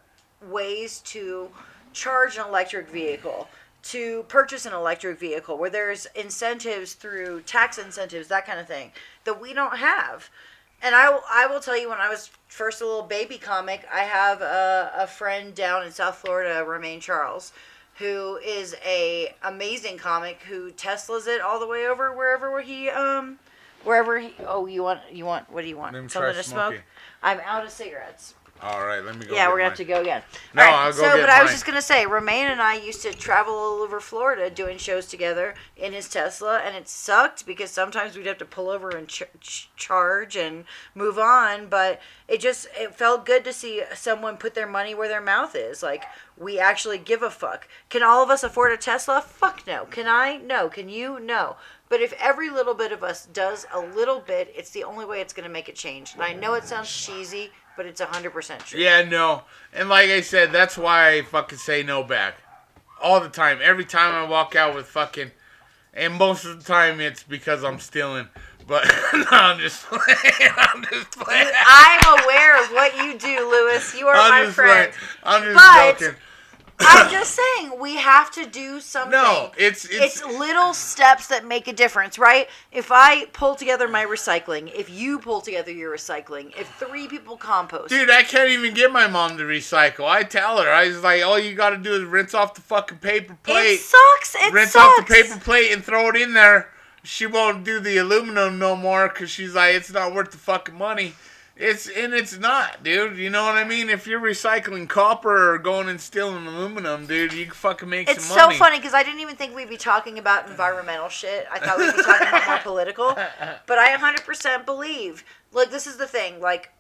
[SPEAKER 2] ways to charge an electric vehicle, to purchase an electric vehicle, where there's incentives through tax incentives, that kind of thing, that we don't have. And I, will- I will tell you, when I was first a little baby comic, I have a, a friend down in South Florida, Romaine Charles, who is a amazing comic who Tesla's it all the way over wherever he um wherever he oh you want you want what do you want?
[SPEAKER 1] Let
[SPEAKER 2] something to smoke. I'm out of cigarettes
[SPEAKER 1] All right, let me go.
[SPEAKER 2] yeah we're gonna
[SPEAKER 1] mine.
[SPEAKER 2] have to go again.
[SPEAKER 1] No,
[SPEAKER 2] All
[SPEAKER 1] I'll go
[SPEAKER 2] so but I was just gonna say Romaine and I used to travel all over Florida doing shows together in his Tesla and it sucked because sometimes we'd have to pull over and ch- ch- charge and move on but it just it felt good to see someone put their money where their mouth is. Like we actually give a fuck. Can all of us afford a Tesla? Fuck no. Can I? No. Can you? No. But if every little bit of us does a little bit it's the only way it's going to make a change. And I know it sounds cheesy but it's 100% true
[SPEAKER 1] Yeah, no. And like I said, that's why I fucking say no back. All the time. Every time I walk out with fucking and most of the time it's because I'm stealing. But no, I'm just playing. I'm just playing.
[SPEAKER 2] I'm aware of what you do, Lewis. You are
[SPEAKER 1] I'm
[SPEAKER 2] my
[SPEAKER 1] just
[SPEAKER 2] friend.
[SPEAKER 1] playing. I'm just
[SPEAKER 2] But-
[SPEAKER 1] joking.
[SPEAKER 2] I'm just saying we have to do something.
[SPEAKER 1] No, it's it's,
[SPEAKER 2] it's little steps that make a difference, right? If I pull together my recycling, if you pull together your recycling, if three people compost,
[SPEAKER 1] Dude, I can't even get my mom to recycle. I tell her, I was like, all you gotta do is rinse off the fucking paper plate.
[SPEAKER 2] it sucks. It
[SPEAKER 1] rinse
[SPEAKER 2] sucks.
[SPEAKER 1] off the paper plate and throw it in there. She won't do the aluminum no more because she's like, it's not worth the fucking money. It's and it's not, dude. You know what I mean? If you're recycling copper or going and stealing aluminum, dude, you fucking make
[SPEAKER 2] It's
[SPEAKER 1] some
[SPEAKER 2] so funny because I didn't even think we'd be talking about environmental shit. I thought we'd be talking about more political. But I 100% believe. Like this is the thing. Like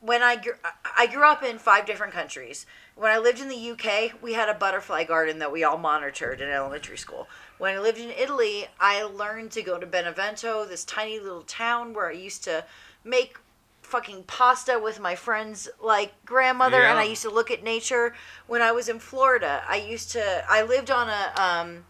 [SPEAKER 2] when I grew, I grew up in five different countries. When I lived in the UK, we had a butterfly garden that we all monitored in elementary school. When I lived in Italy, I learned to go to Benevento, this tiny little town where I used to make fucking pasta with my friend's like grandmother and I used to look at nature. When I was in Florida, I used to I lived on a um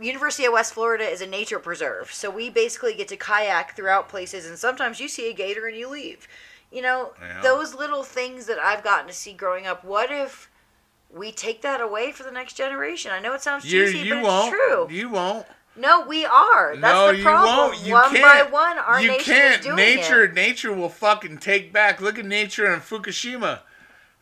[SPEAKER 2] University of West Florida is a nature preserve. So we basically get to kayak throughout places and sometimes you see a gator and you leave. You know,
[SPEAKER 1] Yeah.
[SPEAKER 2] those little things that I've gotten to see growing up. What if we take that away for the next generation? I know it sounds
[SPEAKER 1] You
[SPEAKER 2] cheesy,
[SPEAKER 1] you
[SPEAKER 2] but
[SPEAKER 1] won't.
[SPEAKER 2] it's true.
[SPEAKER 1] You won't.
[SPEAKER 2] No, we are. That's
[SPEAKER 1] no,
[SPEAKER 2] the
[SPEAKER 1] you
[SPEAKER 2] problem.
[SPEAKER 1] won't. You
[SPEAKER 2] one
[SPEAKER 1] can't.
[SPEAKER 2] by one, our
[SPEAKER 1] you
[SPEAKER 2] nation
[SPEAKER 1] can't.
[SPEAKER 2] is doing
[SPEAKER 1] nature,
[SPEAKER 2] it.
[SPEAKER 1] nature will fucking take back. Look at nature in Fukushima.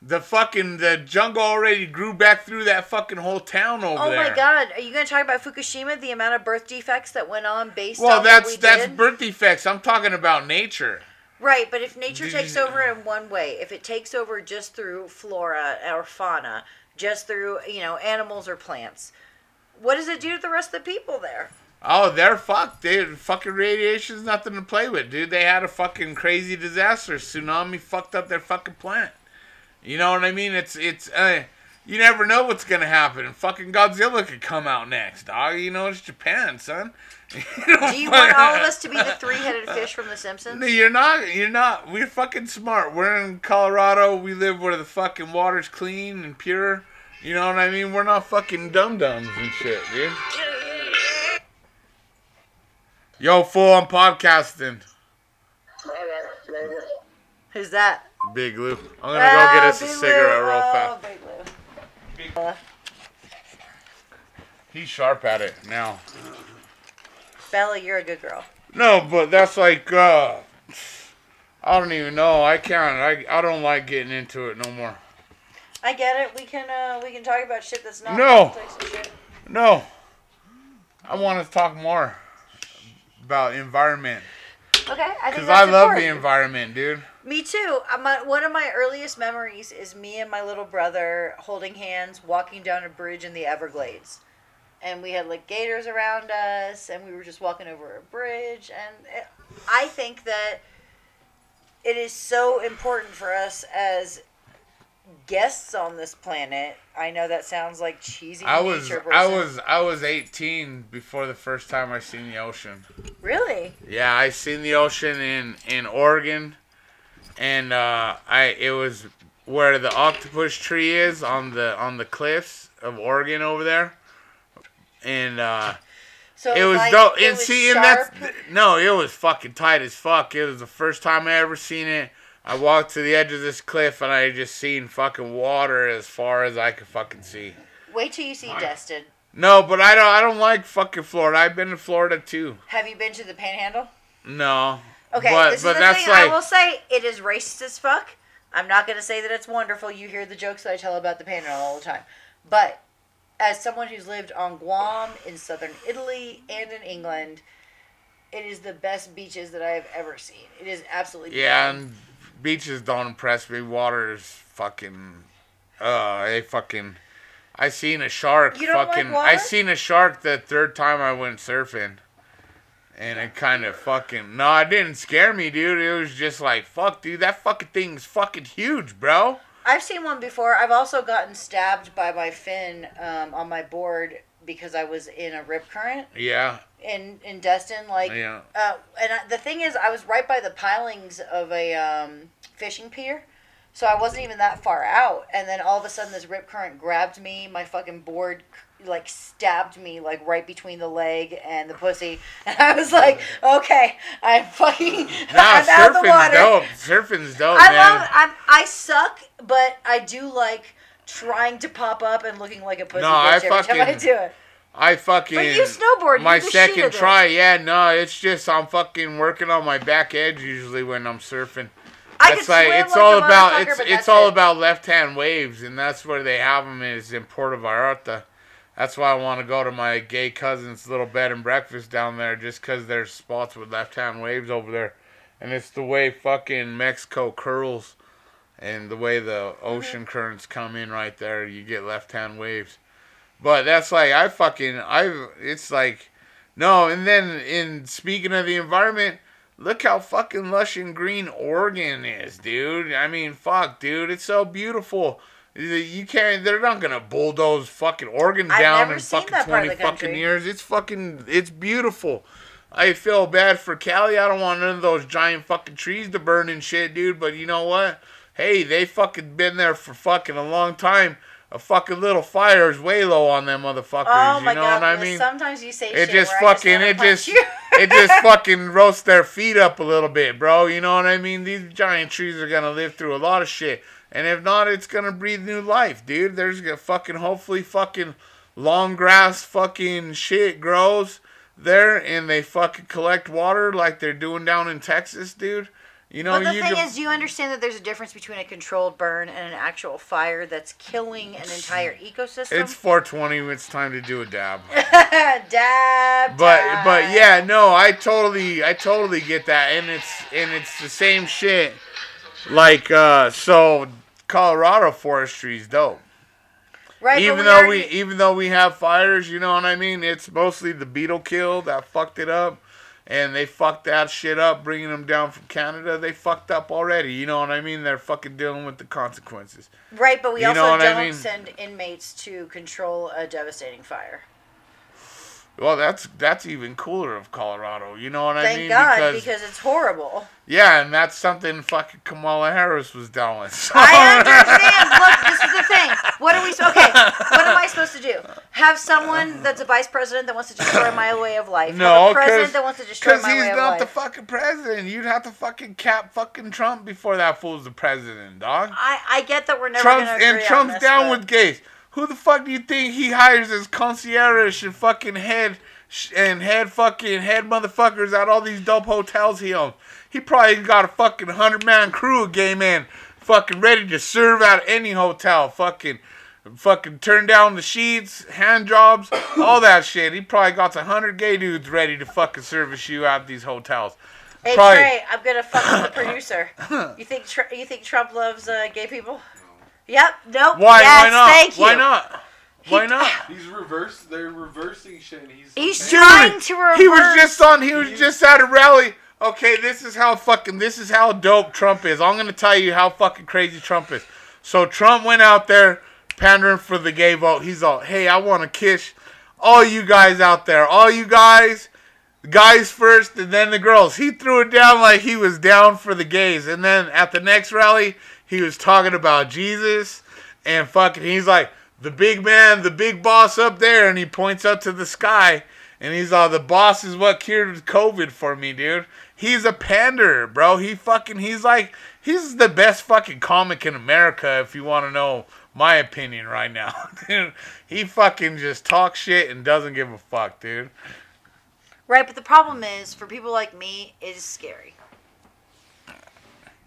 [SPEAKER 1] The fucking the jungle already grew back through that fucking whole town over
[SPEAKER 2] Oh
[SPEAKER 1] there.
[SPEAKER 2] Oh my god, are you going to talk about Fukushima, the amount of birth defects that went on based
[SPEAKER 1] Well,
[SPEAKER 2] on
[SPEAKER 1] that's
[SPEAKER 2] what we
[SPEAKER 1] that's
[SPEAKER 2] did?
[SPEAKER 1] birth defects. I'm talking about nature.
[SPEAKER 2] Right, but if nature
[SPEAKER 1] Did
[SPEAKER 2] takes
[SPEAKER 1] you-
[SPEAKER 2] over in one way, if it takes over just through flora or fauna, just through, you know, animals or plants, what does it do to the rest of the people there?
[SPEAKER 1] Oh, they're fucked. They fucking radiation's nothing to play with, dude. They had a fucking crazy disaster. Tsunami fucked up their fucking plant. You know what I mean? It's it's uh, you never know what's gonna happen. Fucking Godzilla could come out next, dog. You know it's Japan, son. You
[SPEAKER 2] Do you want all of us to be the three-headed fish from The Simpsons?
[SPEAKER 1] No, you're not. You're not. We're fucking smart. We're in Colorado. We live where the fucking water's clean and pure. You know what I mean? We're not fucking dum dums and shit, dude. Yo, fool, I'm podcasting.
[SPEAKER 2] Who's that?
[SPEAKER 1] Big Lou. I'm gonna go get us a cigarette
[SPEAKER 2] Lou.
[SPEAKER 1] real
[SPEAKER 2] Oh,
[SPEAKER 1] fast.
[SPEAKER 2] Big Lou.
[SPEAKER 1] He's sharp at it now.
[SPEAKER 2] Bella, you're a good girl.
[SPEAKER 1] No, but that's like, uh, I don't even know. I can't. I, I don't like getting into it no more.
[SPEAKER 2] I get it. We can uh we can talk about shit that's not
[SPEAKER 1] No.
[SPEAKER 2] politics and shit.
[SPEAKER 1] No. I want to talk more about environment.
[SPEAKER 2] Okay, I think
[SPEAKER 1] Because I love
[SPEAKER 2] important.
[SPEAKER 1] the environment, dude.
[SPEAKER 2] Me too. Uh, my, one of my earliest memories is me and my little brother holding hands, walking down a bridge in the Everglades, and we had like gators around us, and we were just walking over a bridge. And it, I think that it is so important for us as guests on this planet. I know that sounds like cheesy.
[SPEAKER 1] I was
[SPEAKER 2] nature
[SPEAKER 1] I was I was 18 before the first time I seen the ocean.
[SPEAKER 2] really.
[SPEAKER 1] Yeah, I seen the ocean in in Oregon, and uh, I it was where the octopus tree is on the on the cliffs of Oregon over there, and uh,
[SPEAKER 2] So
[SPEAKER 1] it was
[SPEAKER 2] like,
[SPEAKER 1] dope.
[SPEAKER 2] it
[SPEAKER 1] And
[SPEAKER 2] was
[SPEAKER 1] see, and that's no, it was fucking tight as fuck. It was the first time I ever seen it. I walked to the edge of this cliff and I just seen fucking water as far as I could fucking see.
[SPEAKER 2] Wait till you see Destin.
[SPEAKER 1] No, but I don't. I don't like fucking Florida. I've been to Florida too.
[SPEAKER 2] Have you been to the Panhandle?
[SPEAKER 1] No.
[SPEAKER 2] Okay,
[SPEAKER 1] but,
[SPEAKER 2] this
[SPEAKER 1] but
[SPEAKER 2] is the
[SPEAKER 1] that's
[SPEAKER 2] thing.
[SPEAKER 1] like
[SPEAKER 2] I will say it is racist as fuck. I'm not going to say that it's wonderful. You hear the jokes that I tell about the Panhandle all the time. But as someone who's lived on Guam, in southern Italy, and in England, it is the best beaches that I have ever seen. It is absolutely
[SPEAKER 1] yeah,
[SPEAKER 2] beautiful.
[SPEAKER 1] Beaches don't impress me. Waters fucking. Uh, they fucking. I seen a shark.
[SPEAKER 2] You don't like
[SPEAKER 1] fucking.
[SPEAKER 2] water?
[SPEAKER 1] I seen a shark the third time I went surfing. And it kind of fucking. No, it didn't scare me, dude. It was just like, fuck, dude. That fucking thing's fucking huge, bro.
[SPEAKER 2] I've seen one before. I've also gotten stabbed by my fin um, on my board because I was in a rip current
[SPEAKER 1] Yeah.
[SPEAKER 2] In in Destin. Like,
[SPEAKER 1] Yeah.
[SPEAKER 2] uh, and I, the thing is, I was right by the pilings of a um, fishing pier, so I wasn't even that far out. And then all of a sudden, this rip current grabbed me. My fucking board like stabbed me like right between the leg and the pussy, and I was like, okay, I'm fucking,
[SPEAKER 1] Nah,
[SPEAKER 2] I'm out of the
[SPEAKER 1] surfing's
[SPEAKER 2] water.
[SPEAKER 1] dope. Surfing's dope,
[SPEAKER 2] I
[SPEAKER 1] man.
[SPEAKER 2] love. I'm. I suck, but I do like trying to pop up and looking like a pussy
[SPEAKER 1] No,
[SPEAKER 2] bitch
[SPEAKER 1] I
[SPEAKER 2] every time I do it.
[SPEAKER 1] I fucking.
[SPEAKER 2] But you snowboard,
[SPEAKER 1] My
[SPEAKER 2] you're the shit
[SPEAKER 1] second try, yeah, no, it's just I'm fucking working on my back edge usually when I'm surfing.
[SPEAKER 2] I
[SPEAKER 1] That's like it's
[SPEAKER 2] like
[SPEAKER 1] all about it's it's all
[SPEAKER 2] it.
[SPEAKER 1] about left hand waves, and that's where they have them is in Puerto Vallarta. That's why I want to go to my gay cousin's little bed and breakfast down there, just 'cause there's spots with left hand waves over there, and it's the way fucking Mexico curls, and the way the
[SPEAKER 2] Mm-hmm.
[SPEAKER 1] ocean currents come in right there, you get left hand waves. But that's like I fucking I. It's like no, and then in speaking of the environment, look how fucking lush and green Oregon is, dude. I mean, fuck, dude, it's so beautiful. You can't. They're not gonna bulldoze fucking Oregon down in fucking
[SPEAKER 2] that part of
[SPEAKER 1] twenty fucking years. It's fucking. It's beautiful. I feel bad for Cali. I don't want none of those giant fucking trees to burn and shit, dude. But you know what? Hey, they fucking been there for fucking a long time. A fucking little fire is way low on them motherfuckers.
[SPEAKER 2] Oh
[SPEAKER 1] you know
[SPEAKER 2] god!
[SPEAKER 1] what I mean?
[SPEAKER 2] sometimes you say
[SPEAKER 1] It
[SPEAKER 2] shit
[SPEAKER 1] just fucking it just it just fucking roasts their feet up a little bit, bro. You know what I mean? These giant trees are gonna live through a lot of shit, and if not, it's gonna breathe new life, dude. There's gonna fucking hopefully fucking long grass fucking shit grows there, and they fucking collect water like they're doing down in Texas, dude. You know,
[SPEAKER 2] But the
[SPEAKER 1] you
[SPEAKER 2] thing
[SPEAKER 1] ju-
[SPEAKER 2] is, do you understand that there's a difference between a controlled burn and an actual fire that's killing an entire ecosystem?
[SPEAKER 1] it's 420. It's time to do a dab.
[SPEAKER 2] Dab.
[SPEAKER 1] but but yeah no i totally i totally get that and it's and it's the same shit like uh so colorado forestry is dope
[SPEAKER 2] right.
[SPEAKER 1] even though
[SPEAKER 2] already-
[SPEAKER 1] we even though we have fires you know what i mean it's mostly the beetle kill that fucked it up and they fucked that shit up bringing them down from canada they fucked up already you know what i mean they're fucking dealing with the consequences
[SPEAKER 2] right, but we
[SPEAKER 1] you
[SPEAKER 2] also
[SPEAKER 1] what I mean?
[SPEAKER 2] send inmates to control a devastating fire.
[SPEAKER 1] Well that's that's even cooler of colorado you know what i mean?
[SPEAKER 2] Thank God, because, it's horrible.
[SPEAKER 1] Yeah, and that's something fucking Kamala Harris was down with. So.
[SPEAKER 2] I understand. Look, this is the thing. What are we? Okay, what am I supposed to do? Have someone that's a vice president that wants to destroy my way of life?
[SPEAKER 1] No,
[SPEAKER 2] have a president
[SPEAKER 1] because
[SPEAKER 2] that wants to destroy my
[SPEAKER 1] he's
[SPEAKER 2] way of
[SPEAKER 1] not the fucking president. You'd have to fucking cap fucking Trump before that fool's the president, dog.
[SPEAKER 2] I, I get that we're never
[SPEAKER 1] Trump's and Trump's
[SPEAKER 2] this,
[SPEAKER 1] down
[SPEAKER 2] but-
[SPEAKER 1] with gays. Who the fuck do you think he hires as concierge and fucking head and head fucking head motherfuckers at all these dope hotels he owns? He probably got a fucking hundred man crew of gay men fucking ready to serve at any hotel. Fucking fucking turn down the sheets, hand jobs, all that shit. He probably got a hundred gay dudes ready to fucking service you at these hotels.
[SPEAKER 2] Hey
[SPEAKER 1] Probably-
[SPEAKER 2] Trey, I'm gonna fuck with the producer. You think you think Trump loves uh, gay people? Yep. Nope.
[SPEAKER 1] Why?
[SPEAKER 2] Yes,
[SPEAKER 1] why not?
[SPEAKER 2] Thank you.
[SPEAKER 1] Why not? Why not?
[SPEAKER 3] He's reverse. They're reversing shit. And he's
[SPEAKER 2] He's
[SPEAKER 3] okay.
[SPEAKER 2] Trying to reverse.
[SPEAKER 1] He was just on. He was just at a rally. Okay, this is how fucking. This is how dope Trump is. I'm gonna tell you how fucking crazy Trump is. So Trump went out there pandering for the gay vote. He's all, "Hey, I want to kiss all you guys out there. All you guys, guys first, and then the girls." He threw it down like he was down for the gays. And then at the next rally, he was talking about Jesus and fucking. He's like, "The big man, the big boss up there," and he points up to the sky. And he's all, the boss is what cured COVID for me, dude. He's a pander, bro. He fucking, he's like, he's the best fucking comic in America, if you want to know my opinion right now. dude, he fucking just talks shit and doesn't give a fuck, dude.
[SPEAKER 2] Right, but the problem is, for people like me, it is scary.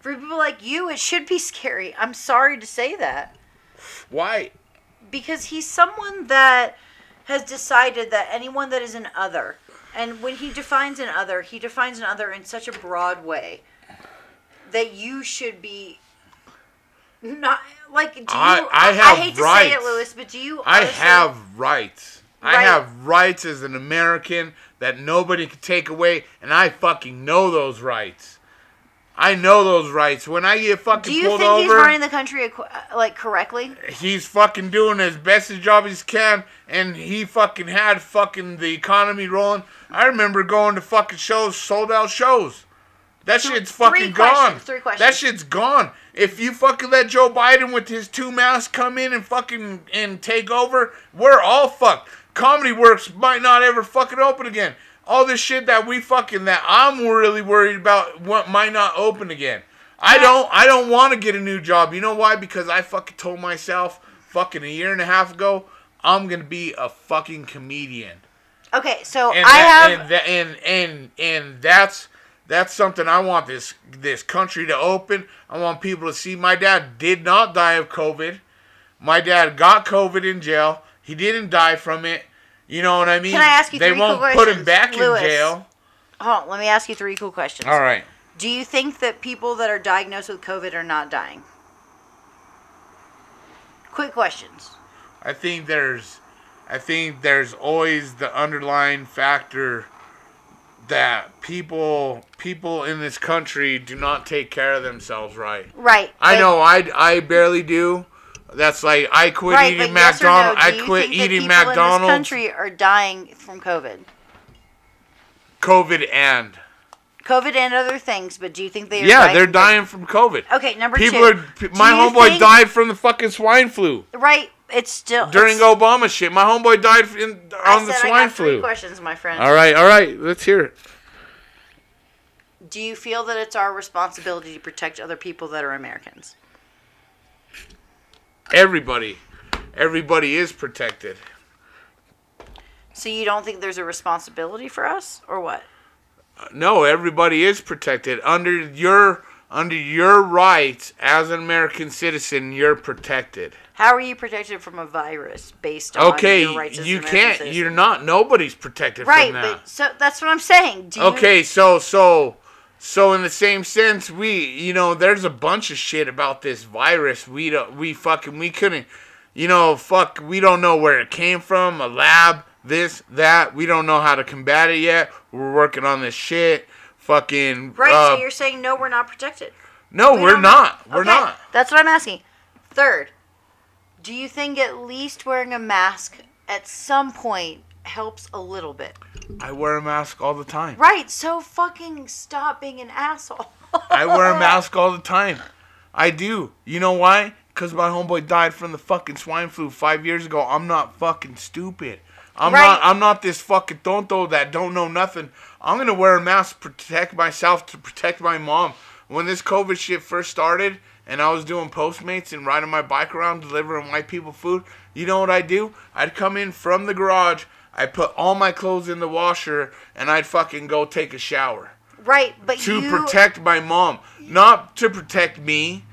[SPEAKER 2] For people like you, it should be scary. I'm sorry to say that.
[SPEAKER 1] Why?
[SPEAKER 2] Because he's someone that has decided that anyone that is an other, and when he defines an other, he defines an other in such a broad way that you should be not like. Do you,
[SPEAKER 1] I- I have
[SPEAKER 2] hate to say it,
[SPEAKER 1] rights.
[SPEAKER 2] Lewis, but do you?
[SPEAKER 1] I have rights. I have rights as an American that nobody can take away, and I fucking know those rights. I know those rights. When I get fucking
[SPEAKER 2] Do you
[SPEAKER 1] pulled
[SPEAKER 2] think he's running the country uh, like correctly?
[SPEAKER 1] he's fucking doing as best a job as he can, and he fucking had fucking the economy rolling. I remember going to fucking shows, sold out shows. That
[SPEAKER 2] Th-
[SPEAKER 1] shit's fucking gone.
[SPEAKER 2] three questions.
[SPEAKER 1] That shit's gone. If you fucking let Joe Biden with his two masks come in and fucking and take over, we're all fucked. Comedy Works might not ever fucking open again. All this shit that we fucking that I'm really worried about what might not open again. I don't I don't want to get a new job. You know why? Because I fucking told myself fucking a year and a half ago, I'm gonna be a fucking comedian.
[SPEAKER 2] Okay, so
[SPEAKER 1] And
[SPEAKER 2] I
[SPEAKER 1] that,
[SPEAKER 2] have
[SPEAKER 1] and, that, and and and that's that's something I want this this country to open. I want people to see my dad did not die of COVID. My dad got COVID in jail. He didn't die from it. You know what I mean?
[SPEAKER 2] Can I ask you
[SPEAKER 1] They
[SPEAKER 2] three
[SPEAKER 1] won't put him back
[SPEAKER 2] Lewis.
[SPEAKER 1] in jail.
[SPEAKER 2] hold on, let me ask you three cool questions.
[SPEAKER 1] All right.
[SPEAKER 2] Do you think that people that are diagnosed with COVID are not dying? Quick questions.
[SPEAKER 1] I think there's I think there's always the underlying factor that people people in this country do not take care of themselves right.
[SPEAKER 2] Right.
[SPEAKER 1] I know I I barely do. That's like I quit
[SPEAKER 2] Right,
[SPEAKER 1] eating
[SPEAKER 2] but yes or no,
[SPEAKER 1] McDonald's. I quit eating
[SPEAKER 2] people in
[SPEAKER 1] McDonald's.
[SPEAKER 2] this country are dying from COVID.
[SPEAKER 1] COVID and
[SPEAKER 2] COVID and other things, but do you think they are
[SPEAKER 1] yeah,
[SPEAKER 2] dying
[SPEAKER 1] they're
[SPEAKER 2] from
[SPEAKER 1] dying from COVID.
[SPEAKER 2] Okay, number
[SPEAKER 1] People
[SPEAKER 2] two.
[SPEAKER 1] are. My homeboy
[SPEAKER 2] think-
[SPEAKER 1] died from the fucking swine flu
[SPEAKER 2] Right, it's still
[SPEAKER 1] during
[SPEAKER 2] it's,
[SPEAKER 1] Obama shit. My homeboy died in, on the swine flu.
[SPEAKER 2] questions, my friend.
[SPEAKER 1] All right, all right. Let's hear it.
[SPEAKER 2] Do you feel that it's our responsibility to protect other people that are Americans?
[SPEAKER 1] Everybody, everybody is protected.
[SPEAKER 2] So you don't think there's a responsibility for us, or what?
[SPEAKER 1] Uh, no, everybody is protected under your under your rights as an American citizen. You're protected.
[SPEAKER 2] How are you protected from a virus based on
[SPEAKER 1] Okay,
[SPEAKER 2] your rights as
[SPEAKER 1] you
[SPEAKER 2] American
[SPEAKER 1] can't.
[SPEAKER 2] citizen?
[SPEAKER 1] You're not. Nobody's protected
[SPEAKER 2] right,
[SPEAKER 1] from that.
[SPEAKER 2] but so that's what I'm saying. Do you,
[SPEAKER 1] Okay, so so so in the same sense, we you know there's a bunch of shit about this virus. We don't we fucking we couldn't you know fuck we don't know where it came from. A lab, this that we don't know how to combat it yet. We're working on this shit. Fucking
[SPEAKER 2] Right,
[SPEAKER 1] uh,
[SPEAKER 2] so you're saying no, we're not protected.
[SPEAKER 1] no,
[SPEAKER 2] We
[SPEAKER 1] we're
[SPEAKER 2] don't
[SPEAKER 1] not. We're
[SPEAKER 2] Okay,
[SPEAKER 1] not.
[SPEAKER 2] That's what I'm asking. Third, do you think at least wearing a mask at some point helps a little bit?
[SPEAKER 1] I wear a mask all the time.
[SPEAKER 2] Right, so fucking stop being an asshole.
[SPEAKER 1] I wear a mask all the time. I do. You know why? Because my homeboy died from the fucking swine flu five years ago. I'm not fucking stupid. I'm
[SPEAKER 2] Right.
[SPEAKER 1] not. I'm not this fucking tonto that don't know nothing. I'm gonna wear a mask to protect myself, to protect my mom. When this COVID shit first started, and I was doing Postmates and riding my bike around delivering white people food, you know what I do? I'd come in from the garage. I put all my clothes in the washer, and I'd fucking go take a shower
[SPEAKER 2] right, but
[SPEAKER 1] to
[SPEAKER 2] you
[SPEAKER 1] protect my mom, not to protect me.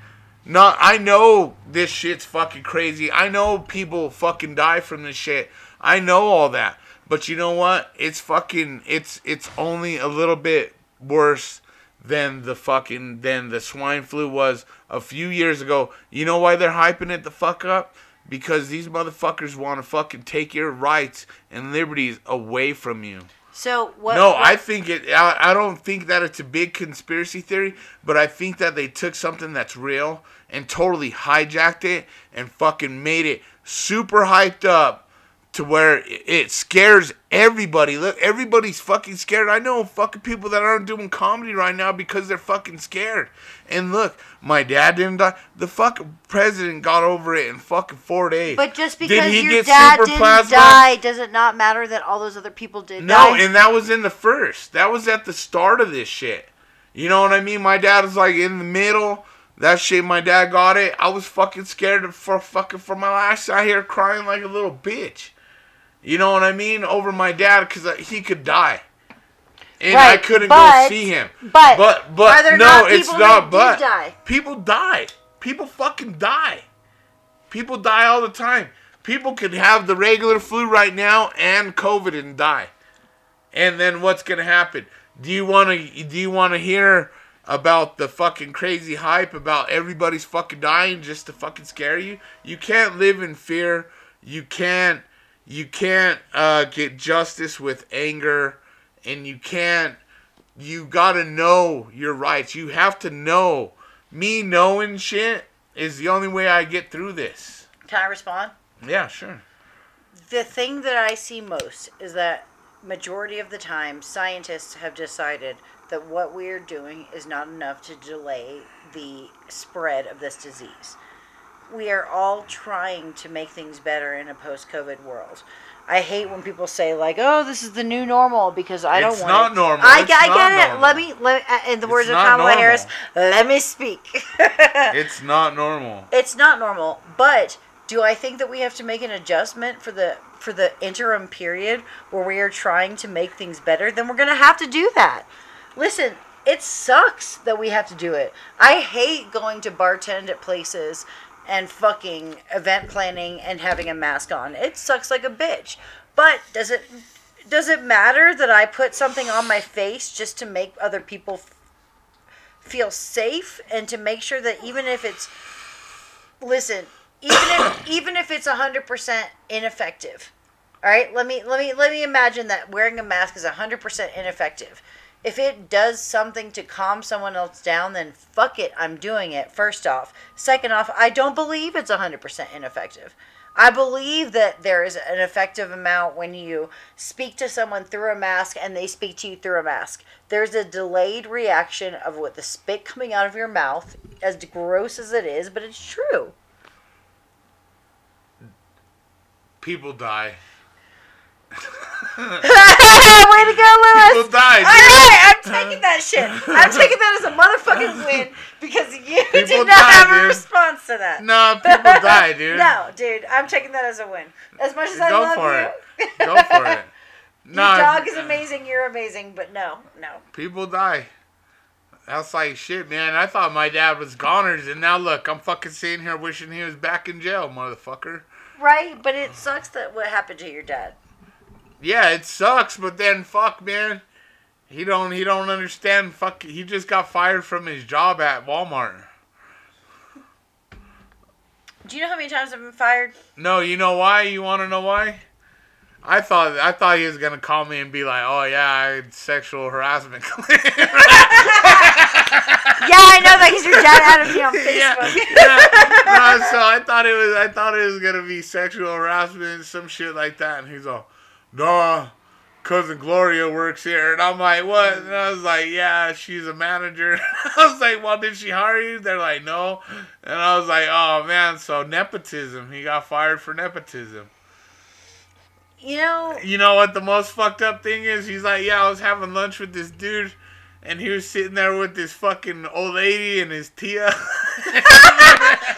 [SPEAKER 1] Not I know this shit's fucking crazy. I know people fucking die from this shit. I know all that. But you know what? It's fucking it's it's only a little bit worse than the fucking than the swine flu was a few years ago. You know why they're hyping it the fuck up? Because these motherfuckers want to fucking take your rights and liberties away from you.
[SPEAKER 2] So what?
[SPEAKER 1] No,
[SPEAKER 2] what-
[SPEAKER 1] I think it. I, I don't think that it's a big conspiracy theory, but I think that they took something that's real and totally hijacked it and fucking made it super hyped up to where it, scares everybody. Look, everybody's fucking scared. I know fucking people that aren't doing comedy right now because they're fucking scared. And look, my dad didn't die. The fucking president got over it in fucking four days.
[SPEAKER 2] But just because
[SPEAKER 1] he
[SPEAKER 2] your dad didn't
[SPEAKER 1] plasma?
[SPEAKER 2] die, does it not matter that all those other people did
[SPEAKER 1] No,
[SPEAKER 2] die?
[SPEAKER 1] and that was in the first. That was at the start of this shit. You know what I mean? My dad was like in the middle. That shit, my dad got it. I was fucking scared for fucking for my life. I here crying like a little bitch. You know what I mean? Over my dad because he could die. And I couldn't
[SPEAKER 2] but-
[SPEAKER 1] go see him.
[SPEAKER 2] but
[SPEAKER 1] but but no, it's not. But
[SPEAKER 2] die?
[SPEAKER 1] people die. People fucking die. People die all the time. People could have the regular flu right now and COVID and die. And then what's gonna happen? Do you wanna do you wanna hear about the fucking crazy hype about everybody's fucking dying just to fucking scare you? You can't live in fear. You can't you can't uh, get justice with anger and you can't you gotta know your rights. You have to know. Me knowing shit is the only way I get through this.
[SPEAKER 2] Can I respond?
[SPEAKER 1] Yeah, sure.
[SPEAKER 2] The thing that I see most is that majority of the time scientists have decided that what we're doing is not enough to delay the spread of this disease. We are all trying to make things better in a post-COVID world. I hate when people say like, "Oh, this is the new normal," because I don't
[SPEAKER 1] It's
[SPEAKER 2] want.
[SPEAKER 1] not
[SPEAKER 2] it.
[SPEAKER 1] normal.
[SPEAKER 2] I,
[SPEAKER 1] It's
[SPEAKER 2] I
[SPEAKER 1] not
[SPEAKER 2] get it. Let me. Let uh, in the words of Kamala. Harris, let me speak.
[SPEAKER 1] It's not normal.
[SPEAKER 2] it's not normal, but Do I think that we have to make an adjustment for the for the interim period where we are trying to make things better? Then we're gonna have to do that. Listen, it sucks that we have to do it. I hate going to bartend at places and fucking event planning and having a mask on. It sucks like a bitch. But does it does it matter that I put something on my face just to make other people f- feel safe and to make sure that even if it's listen, even if even if it's 100% ineffective. All right? Let me let me let me imagine that wearing a mask is 100% ineffective. If it does something to calm someone else down, then fuck it, I'm doing it. First off. Second off, I don't believe it's 100% ineffective. I believe that there is an effective amount when you speak to someone through a mask and they speak to you through a mask. There's a delayed reaction of what the spit coming out of your mouth, as gross as it is, but it's true.
[SPEAKER 1] People die.
[SPEAKER 2] Way to go, Lewis!
[SPEAKER 1] People die,
[SPEAKER 2] All
[SPEAKER 1] dude.
[SPEAKER 2] right, I'm taking that shit. I'm taking that as a motherfucking win because you
[SPEAKER 1] People
[SPEAKER 2] did not have a response to that.
[SPEAKER 1] No, people die, dude.
[SPEAKER 2] No, dude, I'm taking that as a win. As much as I
[SPEAKER 1] Go
[SPEAKER 2] love
[SPEAKER 1] for
[SPEAKER 2] you,
[SPEAKER 1] it. Go for it.
[SPEAKER 2] your
[SPEAKER 1] No,
[SPEAKER 2] dog is amazing. You're amazing, but no, no.
[SPEAKER 1] people die. That's like shit, man. I thought my dad was goners, and now look, I'm fucking sitting here wishing he was back in jail, motherfucker.
[SPEAKER 2] Right, but it sucks that what happened to your dad.
[SPEAKER 1] Yeah, it sucks, but then fuck, man. He don't he don't understand. Fuck, he just got fired from his job at Walmart.
[SPEAKER 2] Do you know how many times I've been fired?
[SPEAKER 1] No, you know why? You want to know why? I thought I thought he was gonna call me and be like, "Oh yeah, I had sexual harassment."
[SPEAKER 2] Yeah, I know that because your dad added me on
[SPEAKER 1] yeah,
[SPEAKER 2] Facebook.
[SPEAKER 1] yeah. No, so I thought it was I thought it was gonna be sexual harassment, some shit like that, and he's all, "Nah, cousin Gloria works here," and I'm like, "What?" And I was like, "Yeah, she's a manager." I was like, "Well, did she hire you?" They're like, "No," and I was like, "Oh man, so nepotism. He got fired for nepotism."
[SPEAKER 2] You know,
[SPEAKER 1] You know what the most fucked up thing is? He's like, yeah, I was having lunch with this dude, and he was sitting there with this fucking old lady and his tia.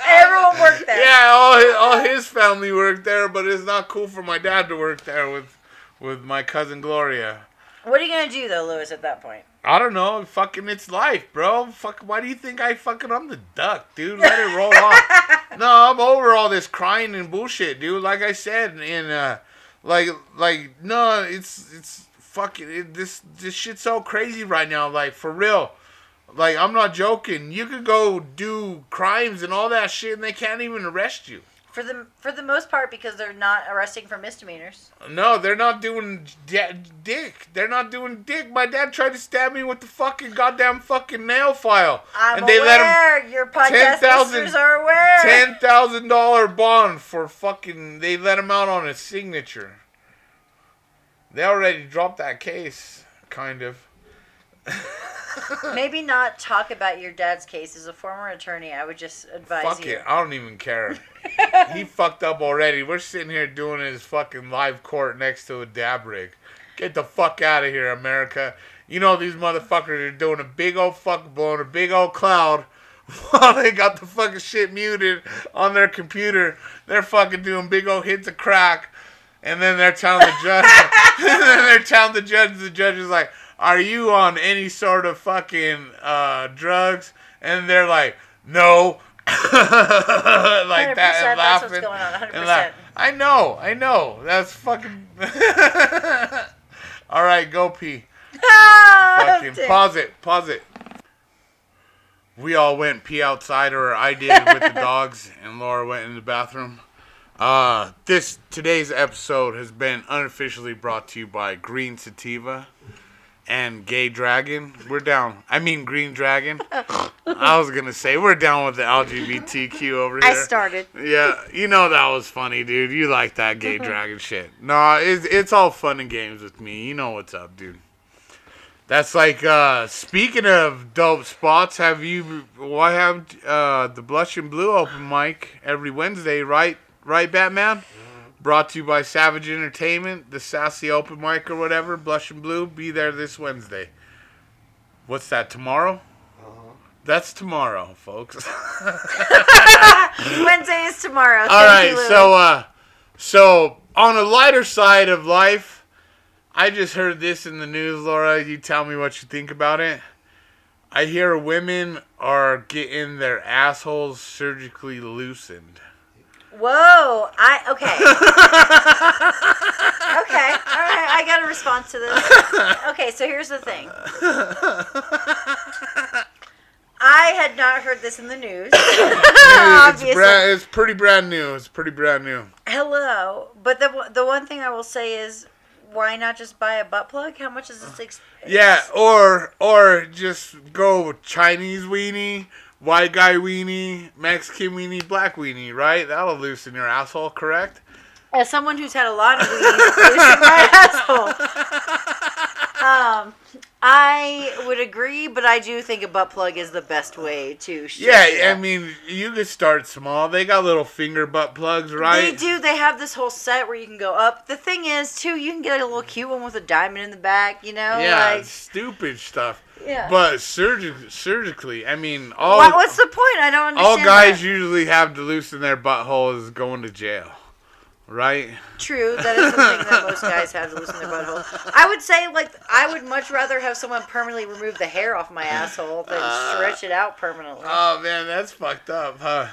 [SPEAKER 2] everyone worked there.
[SPEAKER 1] yeah, all his, all his family worked there, but it's not cool for my dad to work there with with my cousin Gloria.
[SPEAKER 2] What are you gonna do though, Lewis? At that point,
[SPEAKER 1] I don't know, fucking it's life, bro. Fuck, why do you think I fucking I'm the duck, dude? Let it roll off. No, I'm over all this crying and bullshit, dude. Like I said, and uh, like like no, it's it's fucking it, this this shit's so crazy right now. Like for real, like I'm not joking. You could go do crimes and all that shit, and they can't even arrest you.
[SPEAKER 2] For the for the most part, because they're not arresting for misdemeanors.
[SPEAKER 1] No, they're not doing da- dick. They're not doing dick. My dad tried to stab me with the fucking goddamn fucking nail file,
[SPEAKER 2] I'm
[SPEAKER 1] and they let him
[SPEAKER 2] aware. Your podcast
[SPEAKER 1] 10,000
[SPEAKER 2] listeners are aware.
[SPEAKER 1] ten thousand dollar bond for fucking. They let him out on his signature. They already dropped that case, kind of.
[SPEAKER 2] Maybe not talk about your dad's case. As a former attorney, I would just advise
[SPEAKER 1] Fuck
[SPEAKER 2] you.
[SPEAKER 1] it, I don't even care. he fucked up already. We're sitting here doing his fucking live court next to a dab rig. Get the fuck out of here, America. You know these motherfuckers are doing a big old fuck blowing a big old cloud while they got the fucking shit muted on their computer. They're fucking doing big old hits of crack. And then they're telling the judge, and then they're telling the judge, the judge is like, "Are you on any sort of fucking uh, drugs?" And they're like, "No," like that,
[SPEAKER 2] 100%,
[SPEAKER 1] and
[SPEAKER 2] that's
[SPEAKER 1] laughing.
[SPEAKER 2] what's going on,
[SPEAKER 1] and laugh.
[SPEAKER 2] 100%.
[SPEAKER 1] I know, I know. That's fucking. All right, go pee.
[SPEAKER 2] Ah,
[SPEAKER 1] Fucking pause it, pause it. We all went pee outside, or I did with the dogs, and Laura went in the bathroom. Uh, this today's episode has been unofficially brought to you by Green Sativa and Gay Dragon. We're down. I mean Green Dragon. I was gonna say we're down with the LGBTQ over here.
[SPEAKER 2] I started.
[SPEAKER 1] Yeah, you know that was funny, dude. You like that gay dragon shit. No, it's it's all fun and games with me. You know what's up, dude. That's like uh speaking of dope spots, have you why have uh the Blush and Blu open mic every Wednesday, right? Right, Batman? Brought to you by Savage Entertainment, the Sassy Open Mic or whatever, Blush and Blu. Be there this Wednesday. What's that, tomorrow? That's tomorrow, folks.
[SPEAKER 2] Wednesday is tomorrow.
[SPEAKER 1] All
[SPEAKER 2] Thank
[SPEAKER 1] right,
[SPEAKER 2] you,
[SPEAKER 1] so uh, so on a lighter side of life, I just heard this in the news, Laura. You tell me what you think about it. I hear women are getting their assholes surgically loosened.
[SPEAKER 2] Whoa! I okay. okay, all right. I got a response to this. Okay, so here's the thing. I had not heard this in the news.
[SPEAKER 1] it's, brand, it's pretty brand new. It's pretty brand new.
[SPEAKER 2] Hello, but the the one thing I will say is, why not just buy a butt plug? How much is this? Ex-
[SPEAKER 1] Yeah, or or just go Chinese weenie, white guy weenie, Mexican weenie, black weenie, right? That'll loosen your asshole, correct?
[SPEAKER 2] As someone who's had a lot of weenies loosen my asshole. Um, I would agree, but I do think a butt plug is the best way to.
[SPEAKER 1] Yeah, I mean, you could start small. They got little finger butt plugs, right?
[SPEAKER 2] They do. They have this whole set where you can go up. The thing is, too, you can get a little cute one with a diamond in the back. You know,
[SPEAKER 1] Yeah,
[SPEAKER 2] like
[SPEAKER 1] stupid stuff.
[SPEAKER 2] Yeah.
[SPEAKER 1] But surgic- surgically, I mean, all
[SPEAKER 2] What- what's the point? I don't understand.
[SPEAKER 1] all guys
[SPEAKER 2] that.
[SPEAKER 1] usually have to loosen their buttholes is going to jail, right?
[SPEAKER 2] True, that is the thing that most guys have to loosen their butthole. I would say, like, I would much rather have someone permanently remove the hair off my asshole than
[SPEAKER 1] Uh,
[SPEAKER 2] stretch it out permanently.
[SPEAKER 1] Oh man, that's fucked up, huh?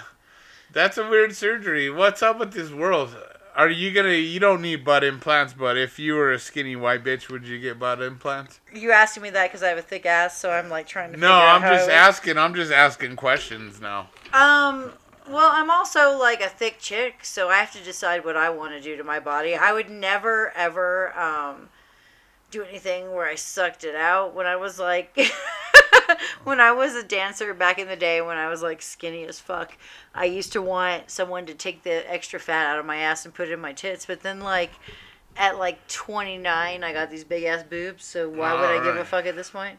[SPEAKER 1] That's a weird surgery. What's up with this world? Are you gonna? You don't need butt implants, but if you were a skinny white bitch, would you get butt implants?
[SPEAKER 2] you asking me that because I have a thick ass, so I'm like trying to.
[SPEAKER 1] No,
[SPEAKER 2] figure
[SPEAKER 1] I'm just asking. I'm just asking questions now.
[SPEAKER 2] Um. Well, I'm also like a thick chick, so I have to decide what I want to do to my body. I would never ever um do anything where I sucked it out when I was like when I was a dancer back in the day when I was like skinny as fuck. I used to want someone to take the extra fat out of my ass and put it in my tits, but then like at like 29 I got these big ass boobs, so why would I oh, give a fuck at this point?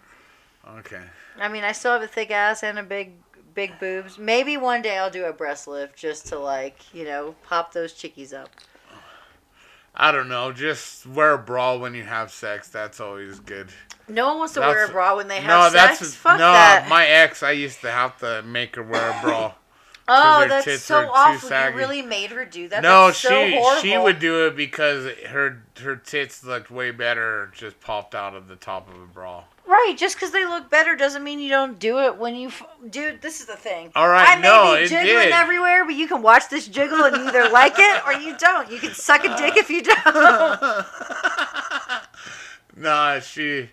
[SPEAKER 1] Okay.
[SPEAKER 2] I mean, I still have a thick ass and a big, big boobs. Maybe one day I'll do a breast lift just to like, you know, pop those chickies up.
[SPEAKER 1] I don't know. Just wear a bra when you have sex. That's always good.
[SPEAKER 2] No one wants to wear a bra when they
[SPEAKER 1] no,
[SPEAKER 2] have sex.
[SPEAKER 1] that's
[SPEAKER 2] Fuck
[SPEAKER 1] no.
[SPEAKER 2] that.
[SPEAKER 1] My ex, I used to have to make her wear a bra.
[SPEAKER 2] oh, that's so awful. You really made her do that.
[SPEAKER 1] no,
[SPEAKER 2] That's so
[SPEAKER 1] she
[SPEAKER 2] horrible.
[SPEAKER 1] she would do it because her her tits looked way better just popped out of the top of a bra.
[SPEAKER 2] Right, just because they look better doesn't mean you don't do it when you. F- Dude, this is the thing.
[SPEAKER 1] All right,
[SPEAKER 2] I may
[SPEAKER 1] no,
[SPEAKER 2] be jiggling
[SPEAKER 1] did.
[SPEAKER 2] everywhere, but you can watch this jiggle and either like it or you don't. You can suck a dick if you don't.
[SPEAKER 1] nah, she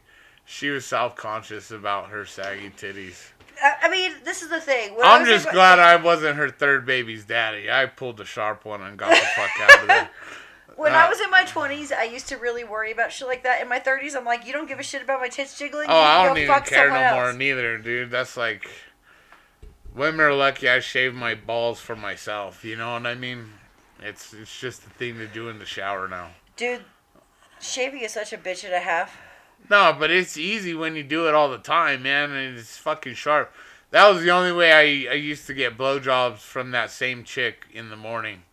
[SPEAKER 1] she was self conscious about her saggy titties.
[SPEAKER 2] I I mean, this is the thing. When
[SPEAKER 1] I'm just glad I wasn't her third baby's daddy. I pulled the sharp one and got the fuck out of there.
[SPEAKER 2] When
[SPEAKER 1] Uh,
[SPEAKER 2] I was in my 20s, I used to really worry about shit like that. In my 30s, I'm like, you don't give a shit about my tits jiggling.
[SPEAKER 1] Oh,
[SPEAKER 2] you
[SPEAKER 1] I don't even care no
[SPEAKER 2] someone
[SPEAKER 1] more neither, dude. That's like women are lucky I shave my balls for myself. You know what I mean? It's it's just the thing to do in the shower now.
[SPEAKER 2] Dude, shaving is such a bitch and a half.
[SPEAKER 1] No, but it's easy when you do it all the time, man, and it's fucking sharp. That was the only way I, I used to get blowjobs from that same chick in the morning.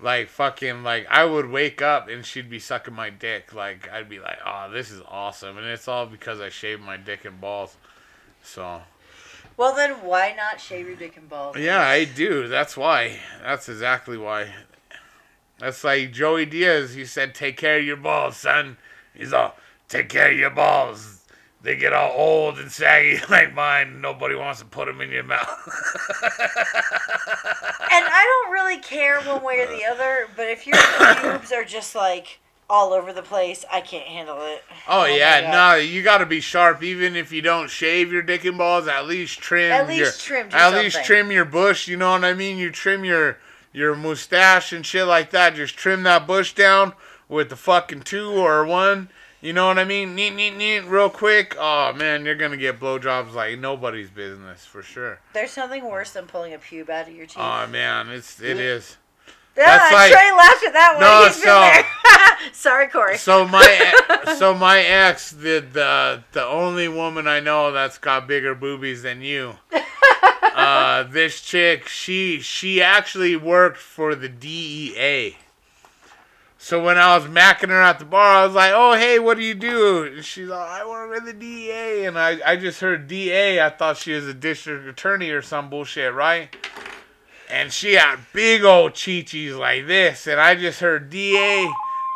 [SPEAKER 1] Like fucking like I would wake up and she'd be sucking my dick. Like I'd be like, "Oh, this is awesome." And it's all because I shaved my dick and balls. So,
[SPEAKER 2] Well, then why not shave your dick and balls?
[SPEAKER 1] yeah, I do. That's why. That's exactly why. That's like Joey Diaz. He said, "Take care of your balls, son." He's all, "Take care of your balls." They get all old and saggy like mine. Nobody wants to put them in your mouth.
[SPEAKER 2] And I don't really care one way or the uh. other, but if your pubes are just like all over the place, I can't handle it.
[SPEAKER 1] oh, oh
[SPEAKER 2] my
[SPEAKER 1] yeah, no, you got to be sharp. Even if you don't shave your dick and balls, at least trim.
[SPEAKER 2] At least
[SPEAKER 1] your,
[SPEAKER 2] trim,
[SPEAKER 1] At least trim your bush. You know what I mean? You trim your your mustache and shit like that. Just trim that bush down with the fucking two or one. You know what I mean? Neat, neat, neat, real quick. Oh man, you're gonna get blowjobs like nobody's business for sure.
[SPEAKER 2] There's nothing worse than pulling a pube out of your teeth.
[SPEAKER 1] Oh man, it's it is.
[SPEAKER 2] yeah,
[SPEAKER 1] that's like-
[SPEAKER 2] Trey laughed at that one.
[SPEAKER 1] No, so-.
[SPEAKER 2] Sorry, Corey.
[SPEAKER 1] So my ex- so my ex, the the the only woman I know that's got bigger boobies than you. Uh, this chick, she she actually worked for the DEA. So when I was macking her at the bar, I was like, "Oh, hey, what do you do?" And she's like, "I work with the DA." And I, I just heard DA. I thought she was a district attorney or some bullshit, right? And she had big old chichis like this, and I just heard DA,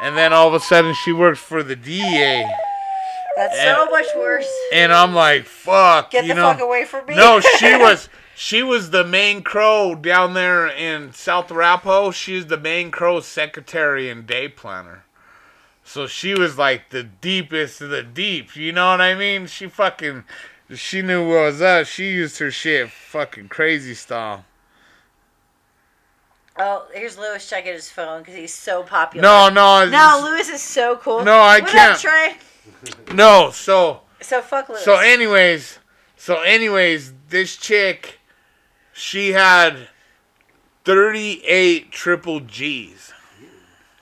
[SPEAKER 1] and then all of a sudden she works for the DA,
[SPEAKER 2] That's
[SPEAKER 1] And-
[SPEAKER 2] so much worse.
[SPEAKER 1] and I'm like, "Fuck,"
[SPEAKER 2] Get the
[SPEAKER 1] know?
[SPEAKER 2] fuck away from me.
[SPEAKER 1] No, she was she was the main crow down there in South Arapahoe. She's the main crow secretary and day planner. So she was like the deepest of the deep. You know what I mean? She fucking she knew what was up. She used her shit fucking crazy style.
[SPEAKER 2] Oh, here's Lewis checking his phone because he's so popular.
[SPEAKER 1] No, no,
[SPEAKER 2] No, Lewis is so cool.
[SPEAKER 1] No, I
[SPEAKER 2] what
[SPEAKER 1] can't.
[SPEAKER 2] Up, Trey?
[SPEAKER 1] no. So
[SPEAKER 2] So fuck Lewis.
[SPEAKER 1] So anyways, so anyways, this chick, she had thirty-eight triple G's.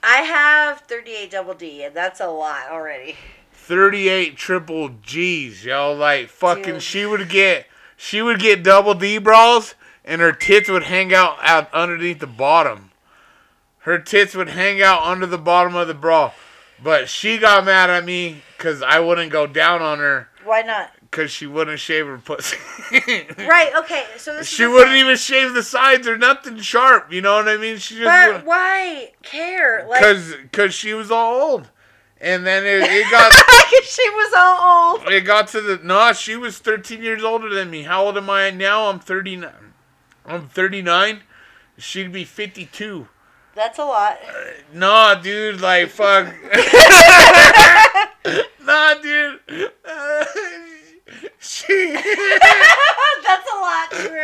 [SPEAKER 2] I have 38 double D, and that's a lot already.
[SPEAKER 1] 38 triple G's, yo. Like fucking
[SPEAKER 2] Dude.
[SPEAKER 1] she would get she would get double D bras and her tits would hang out out underneath the bottom. Her tits would hang out under the bottom of the bra. But she got mad at me cuz I wouldn't go down on her
[SPEAKER 2] Why not?
[SPEAKER 1] Cuz she wouldn't shave her pussy.
[SPEAKER 2] Right. Okay. So this
[SPEAKER 1] She wouldn't
[SPEAKER 2] thing.
[SPEAKER 1] even shave the sides or nothing sharp, you know what I mean? She just
[SPEAKER 2] But why care? Like,
[SPEAKER 1] cuz cuz she was all old. And then it, it got
[SPEAKER 2] she was all old.
[SPEAKER 1] It got to the no. She was 13 years older than me. How old am I now? I'm 39. I'm 39. She'd be 52.
[SPEAKER 2] That's a lot.
[SPEAKER 1] Nah, dude. Like fuck. nah, dude. Uh, she.
[SPEAKER 2] That's a lot, true.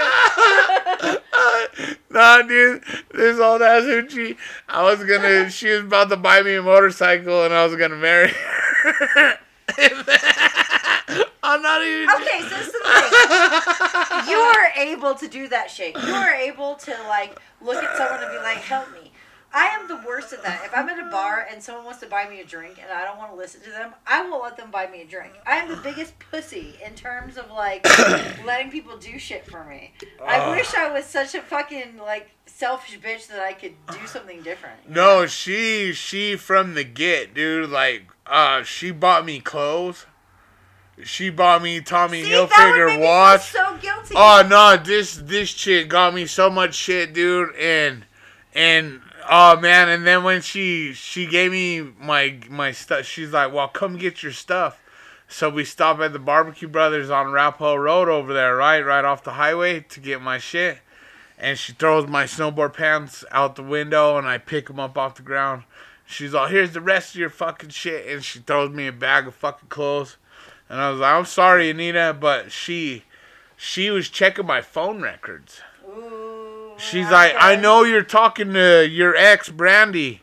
[SPEAKER 1] nah, dude. This old ass hoochie. I was gonna. She was about to buy me a motorcycle, and I was gonna marry her. I'm not even.
[SPEAKER 2] Okay, so this is the thing. You are able to do that shit. You are able to like look at someone and be like, "Help me." I am the worst at that. If I'm at a bar and someone wants to buy me a drink and I don't want to listen to them, I will let them buy me a drink. I am the biggest pussy in terms of like letting people do shit for me. I wish I was such a fucking like selfish bitch that I could do something different.
[SPEAKER 1] No, she she from the get, dude. Like, uh, she bought me clothes. She bought me Tommy
[SPEAKER 2] See, that would make
[SPEAKER 1] Hilfiger watch.
[SPEAKER 2] so guilty.
[SPEAKER 1] Oh no, this this chick got me so much shit, dude, and and oh man, and then when she she gave me my my stuff, she's like, "Well, come get your stuff." So we stop at the Barbecue Brothers on Rapo Road over there, right, right off the highway to get my shit. And she throws my snowboard pants out the window, and I pick them up off the ground. She's all, "Here's the rest of your fucking shit," and she throws me a bag of fucking clothes. And I was like, "I'm sorry, Anita, but she." she was checking my phone records. She's like, I know you're talking to your ex, Brandy,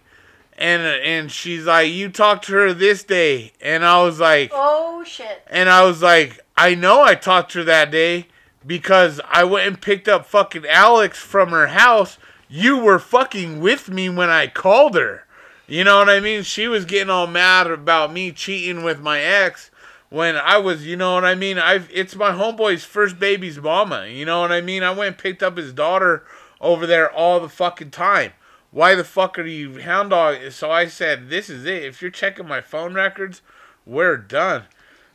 [SPEAKER 1] and and she's like, you talked to her this day, and I was like,
[SPEAKER 2] Oh shit.
[SPEAKER 1] and I was like, I know I talked to her that day because I went and picked up fucking Alex from her house. You were fucking with me when I called her. You know what I mean? She was getting all mad about me cheating with my ex when I was, you know what I mean? I've it's my homeboy's first baby's mama. You know what I mean? I went and picked up his daughter over there all the fucking time. Why the fuck are you hound dog? So I said, this is it. If you're checking my phone records, we're done.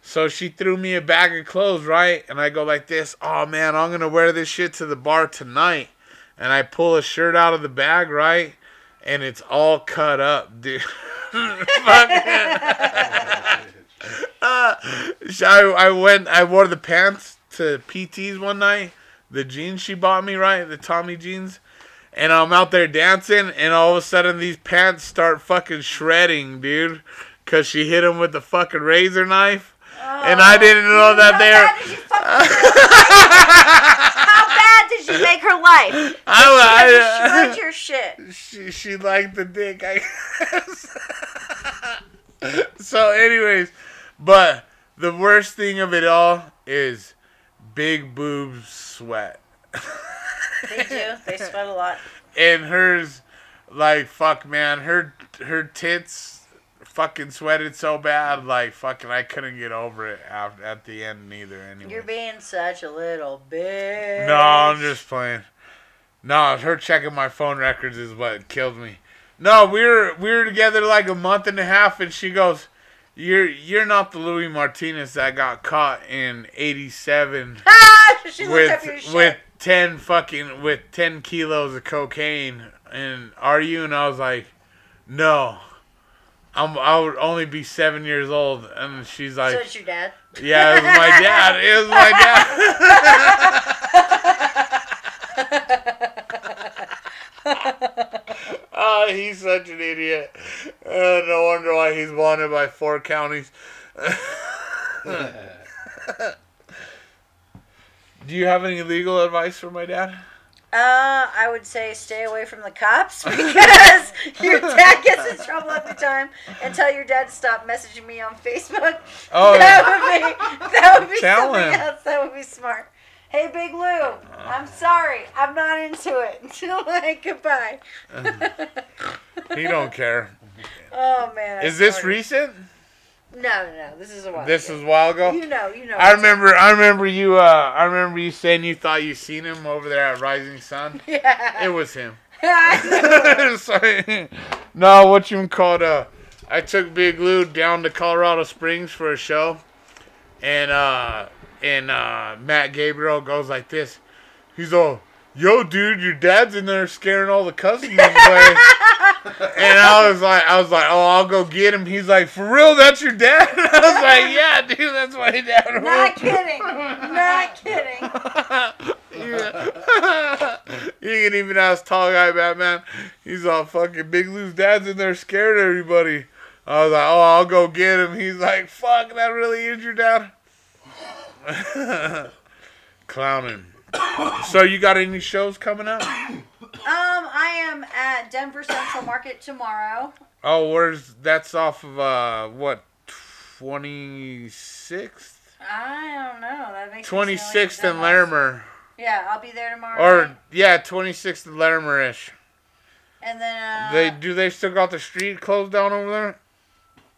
[SPEAKER 1] So she threw me a bag of clothes, right? And I go like this, oh man, I'm gonna wear this shit to the bar tonight. And I pull a shirt out of the bag, right? And it's all cut up, dude. Uh, I, I went, I wore the pants to PT's one night. The jeans she bought me, right? The Tommy jeans. And I'm out there dancing, and all of a sudden these pants start fucking shredding, dude. Cause she hit him with the fucking razor knife. And I oh. didn't know that they were.
[SPEAKER 2] How bad did you fucking How bad did you make her life?
[SPEAKER 1] I, I,
[SPEAKER 2] shred your shit.
[SPEAKER 1] she she liked the dick, I guess. so, anyways, but the worst thing of it all is big boobs sweat,
[SPEAKER 2] They do. They sweat a lot.
[SPEAKER 1] and hers, like fuck, man, her her tits fucking sweated so bad, like fucking, I couldn't get over it at, at the end neither. Anyway,
[SPEAKER 2] You're being such a little bitch.
[SPEAKER 1] No, I'm just playing. No, her checking my phone records is what killed me. No, we were we were together like a month and a half, and she goes, "You're you're not the Louis Martinez that got caught in '87
[SPEAKER 2] Ah, she looked up your
[SPEAKER 1] with with ten fucking with ten kilos of cocaine." And are you? And I was like, "No." I'm, I would only be seven years old, and she's like,
[SPEAKER 2] so it's your dad.
[SPEAKER 1] "Yeah, it was my dad. It was my dad." Oh, he's such an idiot. Uh, no wonder why he's wanted by four counties. Do you have any legal advice for my dad?
[SPEAKER 2] Uh, I would say stay away from the cops because your dad gets in trouble every time. And tell your dad to stop messaging me on Facebook.
[SPEAKER 1] Oh,
[SPEAKER 2] that would be that would be
[SPEAKER 1] Tell
[SPEAKER 2] something
[SPEAKER 1] him.
[SPEAKER 2] else. That would be smart. Hey, Big Lou, I'm sorry. I'm not into it. like goodbye.
[SPEAKER 1] he don't care.
[SPEAKER 2] Oh man. I
[SPEAKER 1] Is this
[SPEAKER 2] snorted.
[SPEAKER 1] recent?
[SPEAKER 2] No, no, no. This is a while.
[SPEAKER 1] This
[SPEAKER 2] ago.
[SPEAKER 1] is a while ago.
[SPEAKER 2] You know, you know.
[SPEAKER 1] I remember. I remember you. Uh, I remember you saying you thought you seen him over there at Rising Sun.
[SPEAKER 2] Yeah.
[SPEAKER 1] It was him. Sorry. No, what you called? Uh, I took Big Lou down to Colorado Springs for a show, and uh, and uh, Matt Gabriel goes like this. He's all, "Yo, dude, your dad's in there scaring all the customers away." and I was like, I was like, "Oh, I'll go get him." He's like, "For real? That's your dad?" And I was like, "Yeah, dude, that's my dad."
[SPEAKER 2] Not kidding. Not kidding.
[SPEAKER 1] You can even ask tall guy Batman. He's all fucking Big Lou's dad's in there scared everybody. I was like, oh, I'll go get him. He's like, fuck, that really is your dad. Clowning. so you got any shows coming up?
[SPEAKER 2] Um, I am at Denver Central Market tomorrow.
[SPEAKER 1] Oh, where's that's off of uh what twenty sixth?
[SPEAKER 2] I don't know. That makes twenty sixth
[SPEAKER 1] Twenty
[SPEAKER 2] sound like
[SPEAKER 1] sixth
[SPEAKER 2] a
[SPEAKER 1] and. Larimer.
[SPEAKER 2] Yeah, I'll be there tomorrow.
[SPEAKER 1] Or
[SPEAKER 2] night.
[SPEAKER 1] yeah, twenty sixth and Larimer ish.
[SPEAKER 2] and then uh,
[SPEAKER 1] They do they still got the street closed down over there?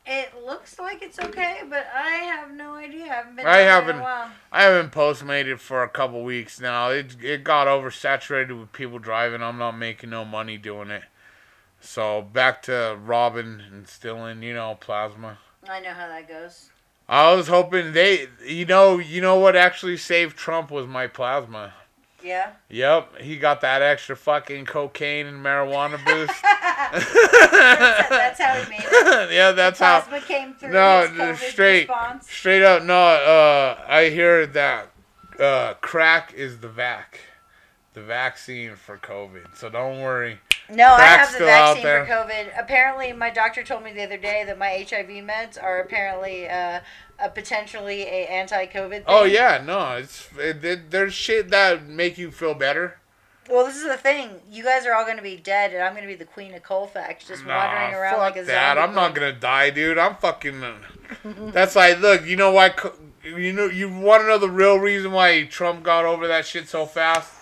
[SPEAKER 2] It looks like it's okay, but I have no idea. I haven't been.
[SPEAKER 1] I haven't-
[SPEAKER 2] In a while.
[SPEAKER 1] I haven't postmated for a couple weeks now. It it got oversaturated with people driving. I'm not making no money doing it. So back to robbing and stealing, you know, plasma.
[SPEAKER 2] I know how that goes.
[SPEAKER 1] I was hoping they, you know, you know what actually saved Trump was my plasma.
[SPEAKER 2] Yeah.
[SPEAKER 1] Yep, he got that extra fucking cocaine and marijuana boost.
[SPEAKER 2] that's, that's how he made it.
[SPEAKER 1] yeah, that's how.
[SPEAKER 2] Came through.
[SPEAKER 1] No, straight,
[SPEAKER 2] Response.
[SPEAKER 1] straight up. No, uh, I hear that uh, crack is the vac, the vaccine for COVID. So don't worry.
[SPEAKER 2] No, I have the vaccine for COVID. Apparently, my doctor told me the other day that my HIV meds are apparently uh, a potentially a anti-COVID. Thing.
[SPEAKER 1] Oh yeah, no, it's it, it, there's shit that make you feel better.
[SPEAKER 2] Well, this is the thing. You guys are all going to be dead, and I'm going to be the queen of Colfax, just wandering around like a zombie.
[SPEAKER 1] that. I'm not gonna die, dude. I'm fucking. that's like, look, you know why? You know, you want to know the real reason why Trump got over that shit so fast?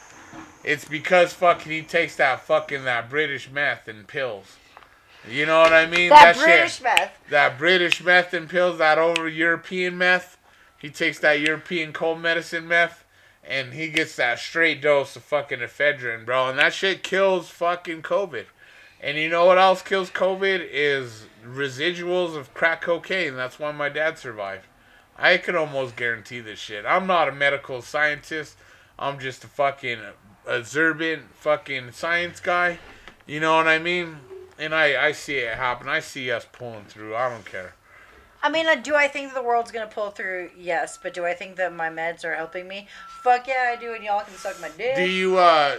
[SPEAKER 1] It's because fucking he takes that fucking that British meth and pills. You know what I mean?
[SPEAKER 2] That
[SPEAKER 1] shit-
[SPEAKER 2] British meth.
[SPEAKER 1] that British meth and pills, that over European meth. He takes that European cold medicine meth, and he gets that straight dose of fucking ephedrine, bro. And that shit kills fucking COVID. And you know what else kills COVID is residuals of crack cocaine. That's why my dad survived. I can almost guarantee this shit. I'm not a medical scientist. I'm just a fucking observant fucking science guy. You know what I mean? And I, I see it happen. I see us pulling through. I don't care.
[SPEAKER 2] I mean, uh, do I think the world's going to pull through? Yes, but do I think that my meds are helping me? Fuck yeah, I do, and y'all can suck my dick.
[SPEAKER 1] Do you uh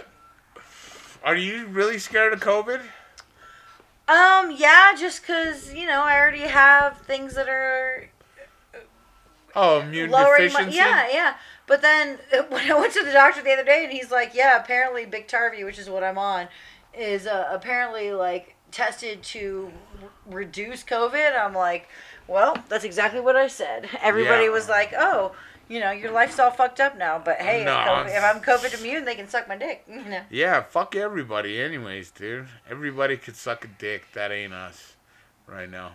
[SPEAKER 1] are you really scared of COVID?
[SPEAKER 2] Um, yeah, just because, you know, I already have things that are
[SPEAKER 1] Oh, immune
[SPEAKER 2] lowering my.
[SPEAKER 1] deficiency.
[SPEAKER 2] Yeah, yeah. But then when I went to the doctor the other day, and he's like, yeah, apparently Biktarvy, which is what I'm on, is uh, apparently like tested to r- reduce COVID. I'm like, well, that's exactly what I said. Everybody
[SPEAKER 1] Yeah.
[SPEAKER 2] was like, oh, you know, your life's all fucked up now. But hey,
[SPEAKER 1] No,
[SPEAKER 2] if, COVID, if I'm COVID immune, they can suck my dick. You know.
[SPEAKER 1] Yeah, fuck everybody anyways, dude. Everybody could suck a dick. That ain't us right now.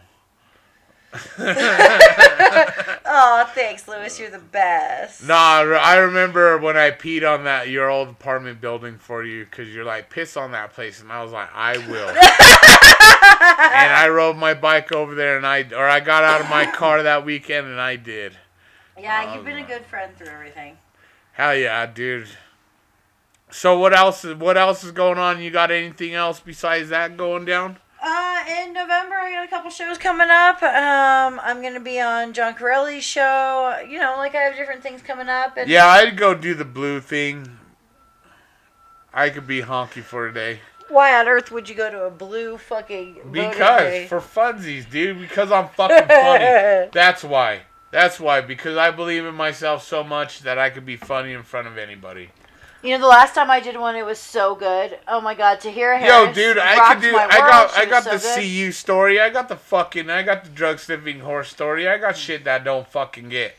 [SPEAKER 2] Oh, thanks, Lewis. You're the best.
[SPEAKER 1] Nah, I remember when I peed on that your old apartment building for you because you're like piss on that place, and I was like, I will. and I rode my bike over there, and I or I got out of my car that weekend, and I did.
[SPEAKER 2] Yeah, you've um, been a good friend through everything.
[SPEAKER 1] Hell yeah, dude. So what else? What else is going on? You got anything else besides that going down?
[SPEAKER 2] Uh, in November, I got a couple shows coming up. Um, I'm gonna be on John Corelli's show. You know, like I have different things coming up. And
[SPEAKER 1] Yeah, I'd go do the blue thing. I could be honky for a day.
[SPEAKER 2] Why on earth would you go to a blue fucking?
[SPEAKER 1] Because for funsies, dude. Because I'm fucking funny. That's why. That's why. Because I believe in myself so much that I could be funny in front of anybody.
[SPEAKER 2] You know, the last time I did one, it was so good. Oh my god, to hear
[SPEAKER 1] Yo,
[SPEAKER 2] Harris
[SPEAKER 1] dude, I could do. I got. I got the
[SPEAKER 2] so.
[SPEAKER 1] CU story. I got the fucking. I got the drug sniffing horse story. I got mm. shit that don't fucking get.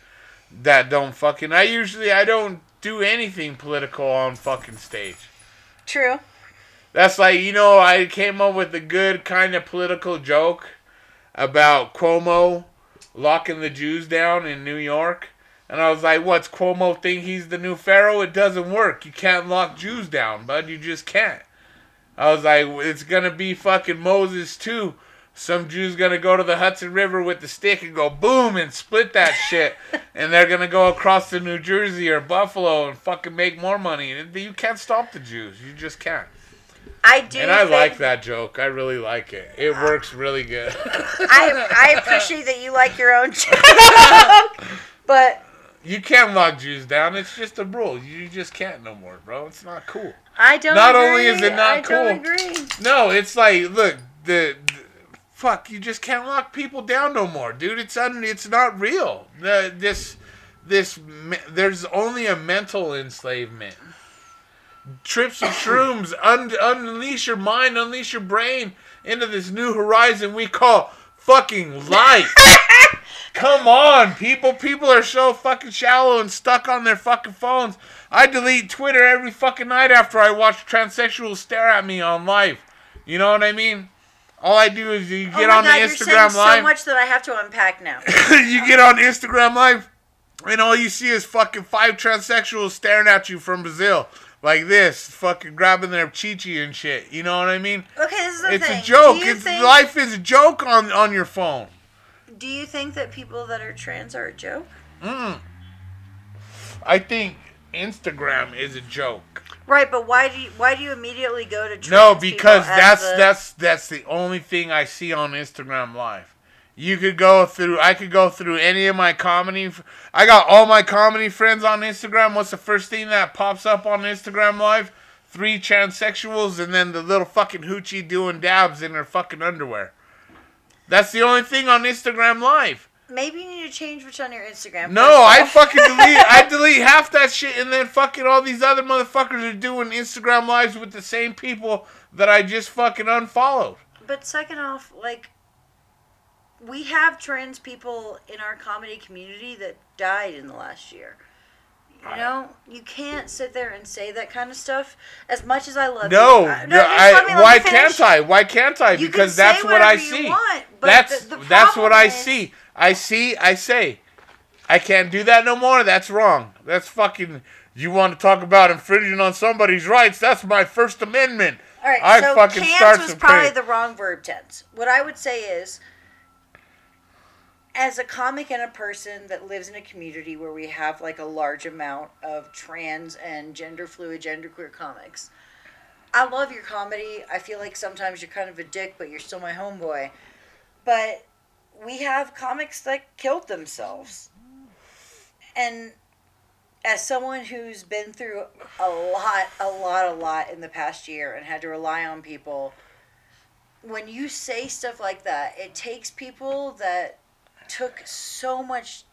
[SPEAKER 1] That don't fucking. I usually I don't do anything political on fucking stage.
[SPEAKER 2] True.
[SPEAKER 1] That's like you know I came up with a good kind of political joke about Cuomo locking the Jews down in New York. And I was like, what's Cuomo think he's the new pharaoh? It doesn't work. You can't lock Jews down, bud. You just can't. I was like, it's gonna be fucking Moses too. Some Jews gonna go to the Hudson River with the stick and go boom and split that shit, and they're gonna go across to New Jersey or Buffalo and fucking make more money. You can't stop the Jews. You just can't.
[SPEAKER 2] I do.
[SPEAKER 1] And I
[SPEAKER 2] think-
[SPEAKER 1] like that joke. I really like it. It works really good.
[SPEAKER 2] I I appreciate that you like your own joke, but
[SPEAKER 1] you can't lock Jews down. It's just a rule. You just can't no more, bro. It's not cool.
[SPEAKER 2] I don't.
[SPEAKER 1] Not
[SPEAKER 2] agree.
[SPEAKER 1] only is it not
[SPEAKER 2] I
[SPEAKER 1] cool-. No, it's like, look, the, the fuck, you just can't lock people down no more, dude. It's un, it's not real. The this this there's only a mental enslavement. Trips and shrooms, un, unleash your mind, unleash your brain into this new horizon we call fucking life. Come on, people. People are so fucking shallow and stuck on their fucking phones. I delete Twitter every fucking night after I watch transsexuals stare at me on live. You know what I mean? All I do is you
[SPEAKER 2] oh
[SPEAKER 1] get
[SPEAKER 2] my
[SPEAKER 1] on
[SPEAKER 2] God,
[SPEAKER 1] the Instagram live.
[SPEAKER 2] so much that I have to unpack now.
[SPEAKER 1] you get on Instagram live, and all you see is fucking five transsexuals staring at you from Brazil. Like this, fucking grabbing their chichi and shit. You know what I mean?
[SPEAKER 2] Okay, this is the
[SPEAKER 1] It's
[SPEAKER 2] thing.
[SPEAKER 1] a joke. It's
[SPEAKER 2] think,
[SPEAKER 1] life is a joke on on your phone.
[SPEAKER 2] Do you think that people that are trans are a joke?
[SPEAKER 1] Mm. I think Instagram is a joke.
[SPEAKER 2] Right, but why do you why do you immediately go to trans
[SPEAKER 1] No, because that's
[SPEAKER 2] the-
[SPEAKER 1] that's that's the only thing I see on Instagram Live. You could go through. I could go through any of my comedy. I got all my comedy friends on Instagram. What's the first thing that pops up on Instagram Live? Three transsexuals and then the little fucking hoochie doing dabs in her fucking underwear. That's the only thing on Instagram Live.
[SPEAKER 2] maybe you need to change what's on your Instagram.
[SPEAKER 1] No, I fucking delete. I delete half that shit, and then fucking all these other motherfuckers are doing Instagram lives with the same people that I just fucking unfollowed.
[SPEAKER 2] But second off, like we have trans people in our comedy community that died in the last year. You know, you can't sit there and say that kind of stuff. As much as I love
[SPEAKER 1] No,
[SPEAKER 2] you,
[SPEAKER 1] no,
[SPEAKER 2] just
[SPEAKER 1] I,
[SPEAKER 2] me-
[SPEAKER 1] why can't I? Why can't I?
[SPEAKER 2] You
[SPEAKER 1] because that's what I see.
[SPEAKER 2] want,
[SPEAKER 1] that's
[SPEAKER 2] the- the
[SPEAKER 1] that's what I
[SPEAKER 2] is-
[SPEAKER 1] see. I see. I say. I can't do that no more. That's wrong. That's fucking. You want to talk about infringing on somebody's rights? That's my First Amendment.
[SPEAKER 2] All right,
[SPEAKER 1] I
[SPEAKER 2] so
[SPEAKER 1] fucking
[SPEAKER 2] was probably
[SPEAKER 1] crazy-
[SPEAKER 2] the wrong verb tense. What I would say is, as a comic and a person that lives in a community where we have like a large amount of trans and gender fluid, genderqueer comics, I love your comedy. I feel like sometimes you're kind of a dick, but you're still my homeboy. But we have comics that killed themselves, and as someone who's been through a lot, a lot, a lot in the past year and had to rely on people, when you say stuff like that, it takes people that took so much,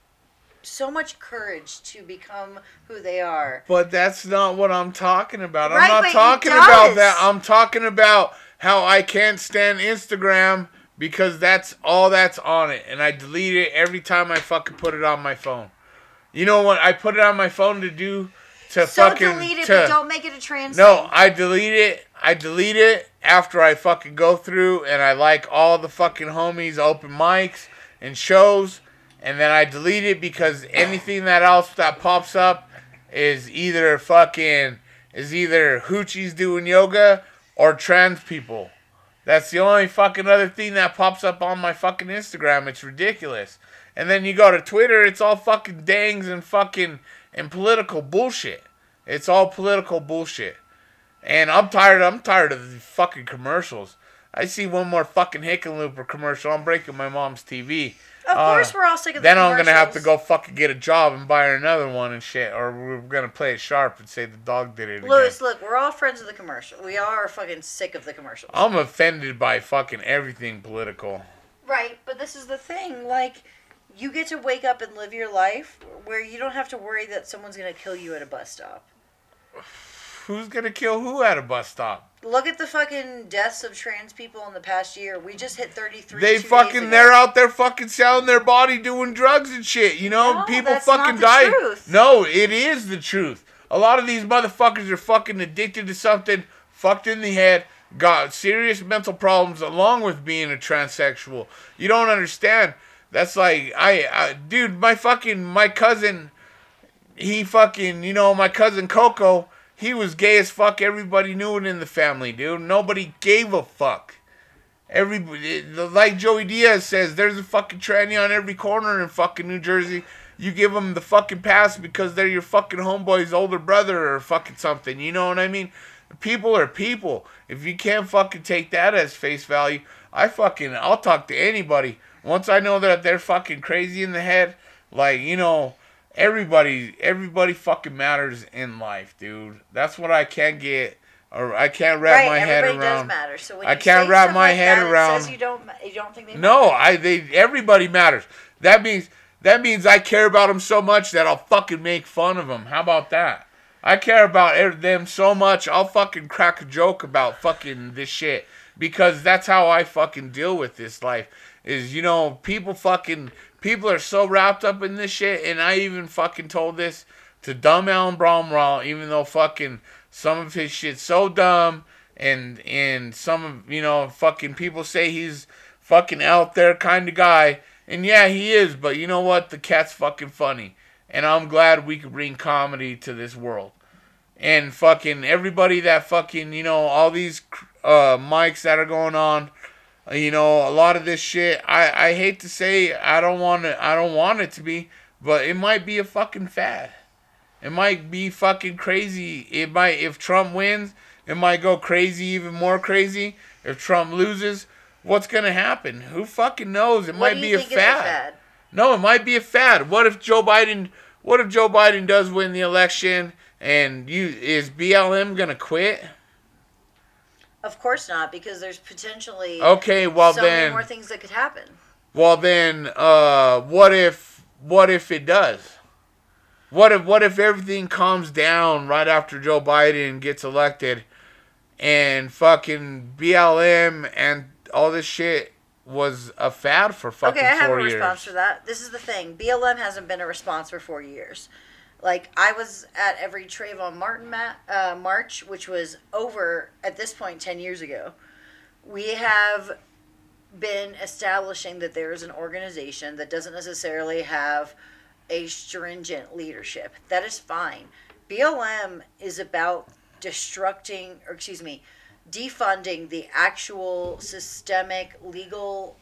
[SPEAKER 2] so much courage to become who they are.
[SPEAKER 1] But that's not what I'm talking about.
[SPEAKER 2] Right,
[SPEAKER 1] I'm not talking about that. I'm talking about how I can't stand Instagram because that's all that's on it. And I delete it every time I fucking put it on my phone. You know what? I put it on my phone to do to
[SPEAKER 2] So
[SPEAKER 1] fucking
[SPEAKER 2] delete it,
[SPEAKER 1] to,
[SPEAKER 2] but don't make it a trans
[SPEAKER 1] No. I delete it. I delete it after I fucking go through and I like all the fucking homies open mics and shows and then I delete it because anything that else that pops up is either fucking is either hoochies doing yoga or trans people. That's the only fucking other thing that pops up on my fucking Instagram. It's ridiculous. And then you go to Twitter, it's all fucking dangs and fucking and political bullshit. It's all political bullshit. And I'm tired. I'm tired of the fucking commercials. I see one more fucking Hickenlooper commercial. I'm breaking my mom's TV.
[SPEAKER 2] Of
[SPEAKER 1] Uh,
[SPEAKER 2] course, we're all sick of the
[SPEAKER 1] Then I'm gonna have to go fucking get a job and buy her another one and shit, or we're gonna play it sharp and say the dog did it again.
[SPEAKER 2] Louis, look, we're all friends of the commercial. We are fucking sick of the commercials.
[SPEAKER 1] I'm offended by fucking everything political.
[SPEAKER 2] Right, but this is the thing. Like, you get to wake up and live your life where you don't have to worry that someone's gonna kill you at a bus stop.
[SPEAKER 1] Who's gonna kill who at a bus stop?
[SPEAKER 2] Look at the fucking deaths of trans people in the past year. We just hit 33.
[SPEAKER 1] They fucking they're out there fucking selling their body doing drugs and shit. You know,
[SPEAKER 2] No,
[SPEAKER 1] people fucking die.
[SPEAKER 2] truth.
[SPEAKER 1] No, it is the truth. A lot of these motherfuckers are fucking addicted to something, fucked in the head, got serious mental problems along with being a transsexual. You don't understand. That's like I, I dude, my fucking my cousin he fucking, you know, my cousin Coco, he was gay as fuck. Everybody knew it in the family, dude. Nobody gave a fuck. Everybody, like Joey Diaz says, there's a fucking tranny on every corner in fucking New Jersey. You give them the fucking pass because they're your fucking homeboy's older brother or fucking something. You know what I mean? People are people. If you can't fucking take that as face value, I fucking, I'll talk to anybody. Once I know that they're fucking crazy in the head, like, you know, everybody everybody fucking matters in life, dude. That's what I can't get or I can't wrap
[SPEAKER 2] right,
[SPEAKER 1] my head around.
[SPEAKER 2] everybody does matter. So when
[SPEAKER 1] I
[SPEAKER 2] you
[SPEAKER 1] can't
[SPEAKER 2] say
[SPEAKER 1] wrap my
[SPEAKER 2] like
[SPEAKER 1] head
[SPEAKER 2] that, it
[SPEAKER 1] around-
[SPEAKER 2] says you don't, you don't think they
[SPEAKER 1] No, I they everybody matters. That means that means I care about them so much that I'll fucking make fun of them. How about that? I care about er- them so much. I'll fucking crack a joke about fucking this shit because that's how I fucking deal with this life. Is you know people fucking people are so wrapped up in this shit, and I even fucking told this to dumb Alan Bromwell, even though fucking some of his shit's so dumb, and and some of you know fucking people say he's fucking out there kind of guy, and yeah he is, but you know what? The cat's fucking funny, and I'm glad we could bring comedy to this world. And fucking everybody that fucking you know all these uh mics that are going on you know a lot of this shit i i hate to say i don't want to i don't want it to be but it might be a fucking fad it might be fucking crazy it might if trump wins it might go crazy even more crazy if trump loses what's gonna happen who fucking knows it
[SPEAKER 2] What
[SPEAKER 1] might be a
[SPEAKER 2] think is
[SPEAKER 1] fad no, it might be a fad. What if Joe Biden? What if Joe Biden does win the election and you is BLM gonna quit?
[SPEAKER 2] Of course not, because there's potentially
[SPEAKER 1] Okay, well
[SPEAKER 2] so many
[SPEAKER 1] then,
[SPEAKER 2] more things that could happen.
[SPEAKER 1] well then, uh, what if what if it does? What if what if everything calms down right after Joe Biden gets elected, and fucking BLM and all this shit was a fad for fucking
[SPEAKER 2] Okay, I have a
[SPEAKER 1] four
[SPEAKER 2] response
[SPEAKER 1] years?
[SPEAKER 2] for that. This is the thing. BLM hasn't been a response for four years. Like I was at every Trayvon Martin ma- uh, march, which was over at this point ten years ago. We have been establishing that there is an organization that doesn't necessarily have a stringent leadership. That is fine. BLM is about destructing, or excuse me, defunding the actual systemic legal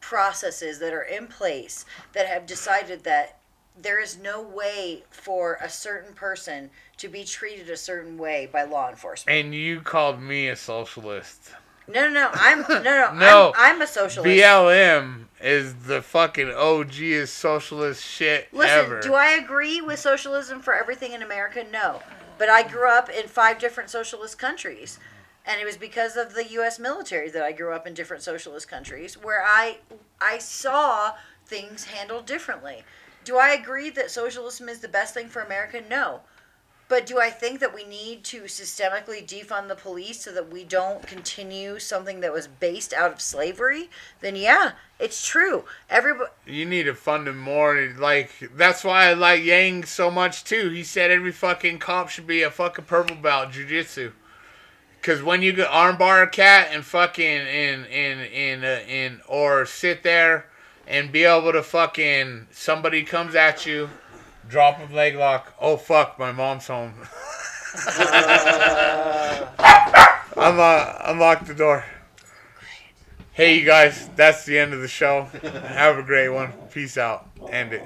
[SPEAKER 2] processes that are in place that have decided that there is no way for a certain person to be treated a certain way by law enforcement.
[SPEAKER 1] And you called me a socialist.
[SPEAKER 2] No, no, no. I'm no, no.
[SPEAKER 1] No.
[SPEAKER 2] I'm, I'm a socialist.
[SPEAKER 1] BLM is the fucking OG is socialist shit
[SPEAKER 2] Listen,
[SPEAKER 1] ever.
[SPEAKER 2] do I agree with socialism for everything in America? No. But I grew up in five different socialist countries. And it was because of the US military that I grew up in different socialist countries where I I saw things handled differently. Do I agree that socialism is the best thing for America? No. But do I think that we need to systemically defund the police so that we don't continue something that was based out of slavery? Then yeah, it's true. Everybody
[SPEAKER 1] you need to fund them more. Like that's why I like Yang so much too. He said every fucking cop should be a fucking purple belt jujitsu. Cause when you get armbar a cat and fucking and and and uh, and or sit there and be able to fucking somebody comes at you, drop a leg lock. Oh fuck, my mom's home. Unlock, uh, unlock the door. Hey, you guys, that's the end of the show. Have a great one. Peace out. End it.